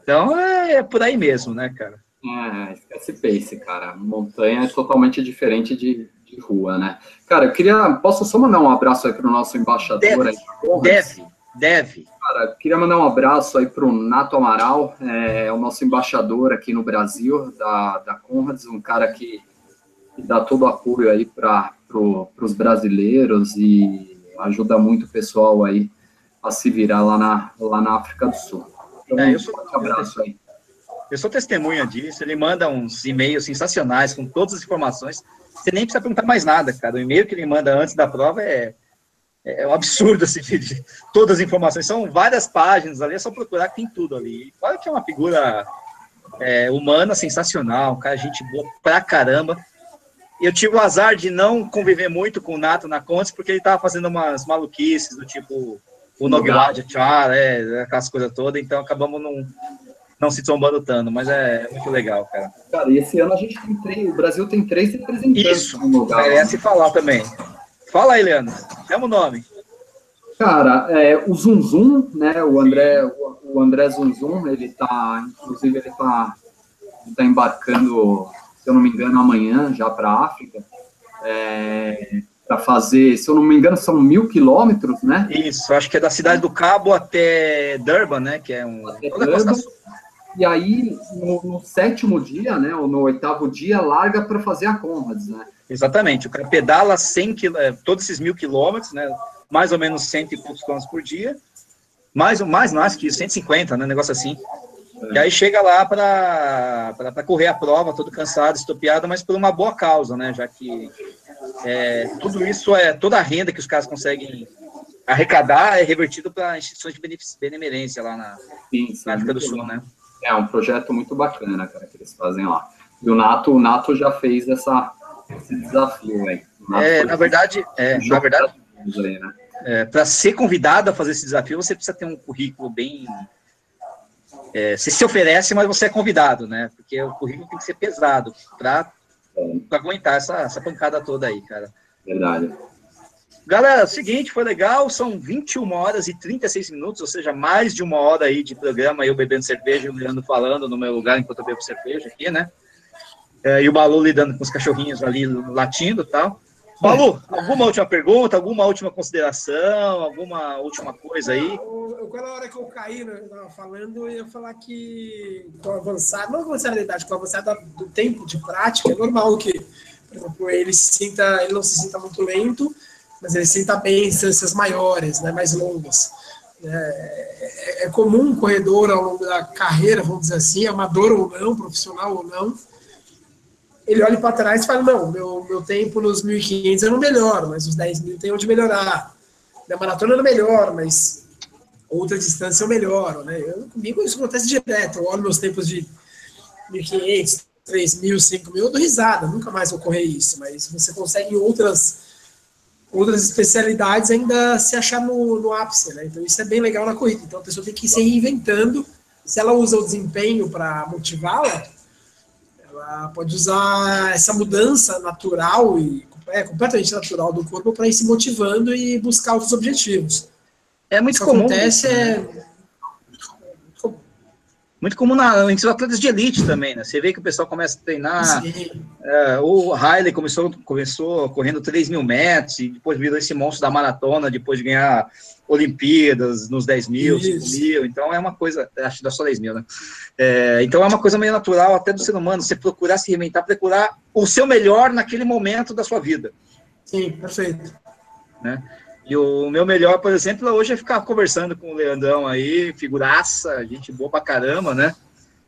então é, é por aí mesmo, né, cara? É, esquece pace, cara. Montanha é totalmente diferente de, de rua, né? Cara, eu queria. Posso só mandar um abraço aí para o nosso embaixador deve, aí? Deve, deve. Cara, queria mandar um abraço aí para o Nato Amaral, é, o nosso embaixador aqui no Brasil, da, da Conrads, um cara que, que dá todo o apoio aí para pro, os brasileiros e ajuda muito o pessoal aí a se virar lá na, lá na África do Sul. Então, é, eu sou, abraço aí. Eu sou testemunha disso. Ele manda uns e-mails sensacionais com todas as informações. Você nem precisa perguntar mais nada, cara. O e-mail que ele manda antes da prova é, é um absurdo, assim, de, todas as informações. São várias páginas ali, é só procurar que tem tudo ali. Claro que é uma figura é, humana sensacional, um cara, gente boa pra caramba. Eu tive o azar de não conviver muito com o Nato na Contes, porque ele tava fazendo umas maluquices do tipo o Noglad, Char, é, aquelas coisas todas, então acabamos não, não se trombando tanto, mas é muito legal, cara. Cara, e esse ano a gente tem três, o Brasil tem três representantes. Isso, merece falar também. Fala aí, Leandro, chama o nome. Cara, é, o Zum Zum, né, o André, o, o André Zum Zum, ele tá, inclusive ele tá, ele tá embarcando, se eu não me engano, amanhã já para a África, é, para fazer, se eu não me engano, são mil quilômetros, né? Isso, acho que é da cidade do Cabo até Durban, né? Que é um. Até Durban, e aí, no, no, sétimo dia, né, ou no oitavo dia, larga para fazer a Conrads, né? Exatamente, o cara pedala 100 km, é, todos esses mil quilômetros, né, mais ou menos cento e poucos quilômetros por dia, Mais, mais, mais que 150, né? Negócio assim. É. E aí chega lá para correr a prova, todo cansado, estopiado, mas por uma boa causa, né? Já que é, tudo isso é toda a renda que os caras conseguem arrecadar é revertido para instituições de benemerência lá na, sim, sim, na África do Sul, né? É um projeto muito bacana, cara, que eles fazem lá. E o Nato, o Nato já fez essa, esse desafio aí. É, na verdade, é, na verdade, aí, né? é, para ser convidado a fazer esse desafio, você precisa ter um currículo bem. É, você se oferece, mas você é convidado, né? Porque o currículo tem que ser pesado para é. aguentar essa, essa pancada toda aí, cara. Verdade. Galera, seguinte, foi legal, são 21 horas e 36 minutos, ou seja, mais de uma hora aí de programa, eu bebendo cerveja e o Leandro falando no meu lugar enquanto eu bebo cerveja aqui, né? É, e o Balu lidando com os cachorrinhos ali latindo e tal. Balu, alguma última pergunta, alguma última consideração, alguma última coisa aí? Eu, eu, hora que eu caí, né, falando, eu ia falar que com avançar, não avançar da idade, com avançar do tempo de prática, é normal que, por exemplo, ele se sinta, ele não se sinta muito lento, mas ele sinta bem distâncias maiores, né, mais longas. É, é, é comum um corredor ao longo da carreira, vamos dizer assim, amador ou não, profissional ou não, ele olha para trás e fala, não, meu, meu tempo nos 1.500 eu não melhoro, mas os 10 mil tem onde melhorar. Minha maratona não melhor, mas outra distância eu melhoro, né? Eu, comigo isso acontece direto, eu olho meus tempos de 1.500, 3.000, 5.000, eu dou risada, nunca mais vou correr isso, mas você consegue outras outras especialidades ainda se achar no, no ápice, né? Então isso é bem legal na corrida. Então a pessoa tem que ir se reinventando. Se ela usa o desempenho para motivá-la, ela pode usar essa mudança natural e é, completamente natural do corpo para ir se motivando e buscar outros objetivos. É muito comum. acontece é muito comum na, entre os atletas de elite também, né? Você vê que o pessoal começa a treinar. É, o Riley começou, começou correndo 3 mil metros e depois virou esse monstro da maratona, depois de ganhar Olimpíadas nos 10 mil, Isso. 5 mil. Então é uma coisa, acho que dá só 10 mil, né? É, então é uma coisa meio natural até do ser humano, você procurar se reinventar, procurar o seu melhor naquele momento da sua vida. Sim, perfeito. Né? E o meu melhor, por exemplo, hoje é ficar conversando com o Leandrão aí, figuraça, gente boa pra caramba, né?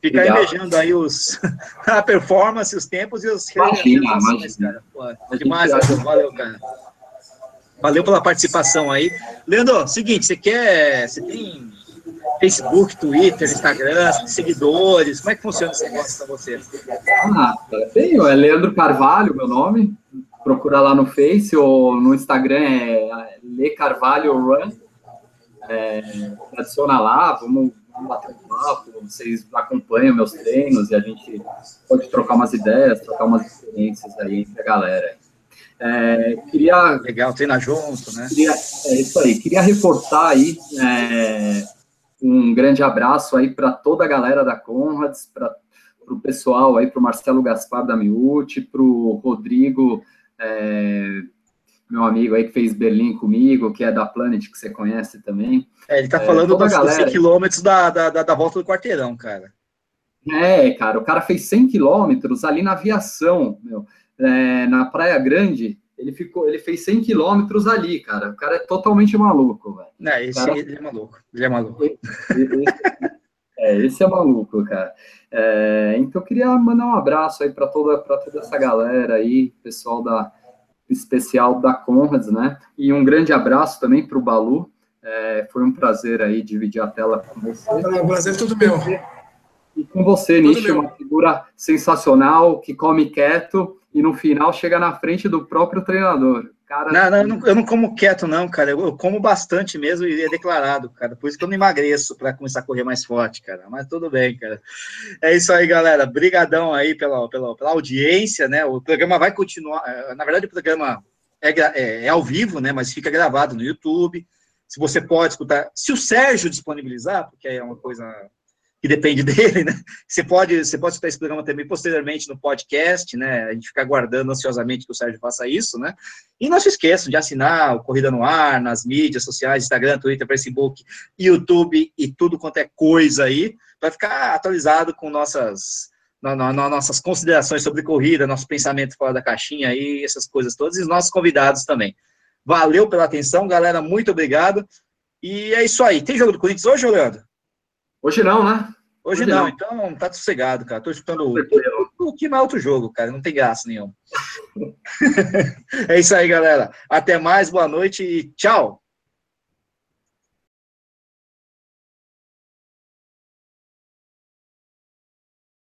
Ficar Legal. invejando aí os, a performance, os tempos e os imagina, imagina. cara. Pô, demais, valeu, cara. Valeu pela participação aí. Leandro, seguinte, você quer. Você tem Facebook, Twitter, Instagram, seguidores? Como é que funciona esse negócio para você? Ah, tenho, é Leandro Carvalho, meu nome procurar lá no Face ou no Instagram é Le Carvalho Run. É, adiciona lá, vamos, vamos bater um papo, vocês acompanham meus treinos e a gente pode trocar umas ideias, trocar umas experiências aí entre a galera. É, queria. Legal, treina junto, né? Queria, é isso aí. Queria reforçar aí é, um grande abraço aí para toda a galera da Conrads, para o pessoal aí, para o Marcelo Gaspar da Miúte, para o Rodrigo é, meu amigo aí que fez Berlim comigo, que é da Planet, que você conhece também. É, ele tá é, falando dos, dos 100 quilômetros da, da, da, volta do quarteirão, cara. É, cara, o cara fez 100 quilômetros ali na aviação, meu, é, na Praia Grande, ele ficou, ele fez 100 quilômetros ali, cara. O cara é totalmente maluco, velho. Não, esse cara... ele é maluco. Ele é maluco. Esse, é, esse é maluco, cara. É, então eu queria mandar um abraço aí para toda, toda essa galera aí, pessoal da especial da Conrads, né? E um grande abraço também para o Balu. É, foi um prazer aí dividir a tela com você. É um prazer tudo meu. E com você, Nishi, uma figura sensacional, que come quieto e no final chega na frente do próprio treinador. Cara, não, não, eu não, eu não como quieto, não, cara. Eu, eu, como bastante mesmo e é declarado, cara. Por isso que eu não emagreço para começar a correr mais forte, cara. Mas tudo bem, cara. É isso aí, galera. Brigadão aí pela, pela, pela audiência, né? O programa vai continuar. É, na verdade, o programa é, é, é ao vivo, né? Mas fica gravado no YouTube. Se você pode escutar, se o Sérgio disponibilizar, porque é uma coisa que depende dele, né? Você pode, você pode esse programa também posteriormente no podcast, né? A gente fica aguardando ansiosamente que o Sérgio faça isso, né? E não se esqueçam de assinar o Corrida no Ar, nas mídias sociais, Instagram, Twitter, Facebook, YouTube e tudo quanto é coisa aí, para ficar atualizado com nossas, na, na, nossas considerações sobre corrida, nosso pensamento fora da caixinha aí, essas coisas todas, e os nossos convidados também. Valeu pela atenção, galera, muito obrigado. E é isso aí. Tem jogo do Corinthians hoje, Leandro? Hoje não, né? Hoje, hoje não, não, então tá sossegado, cara. Tô escutando o, o, que mais outro jogo, cara. Não tem graça nenhum. é isso aí, galera. Até mais, boa noite e tchau.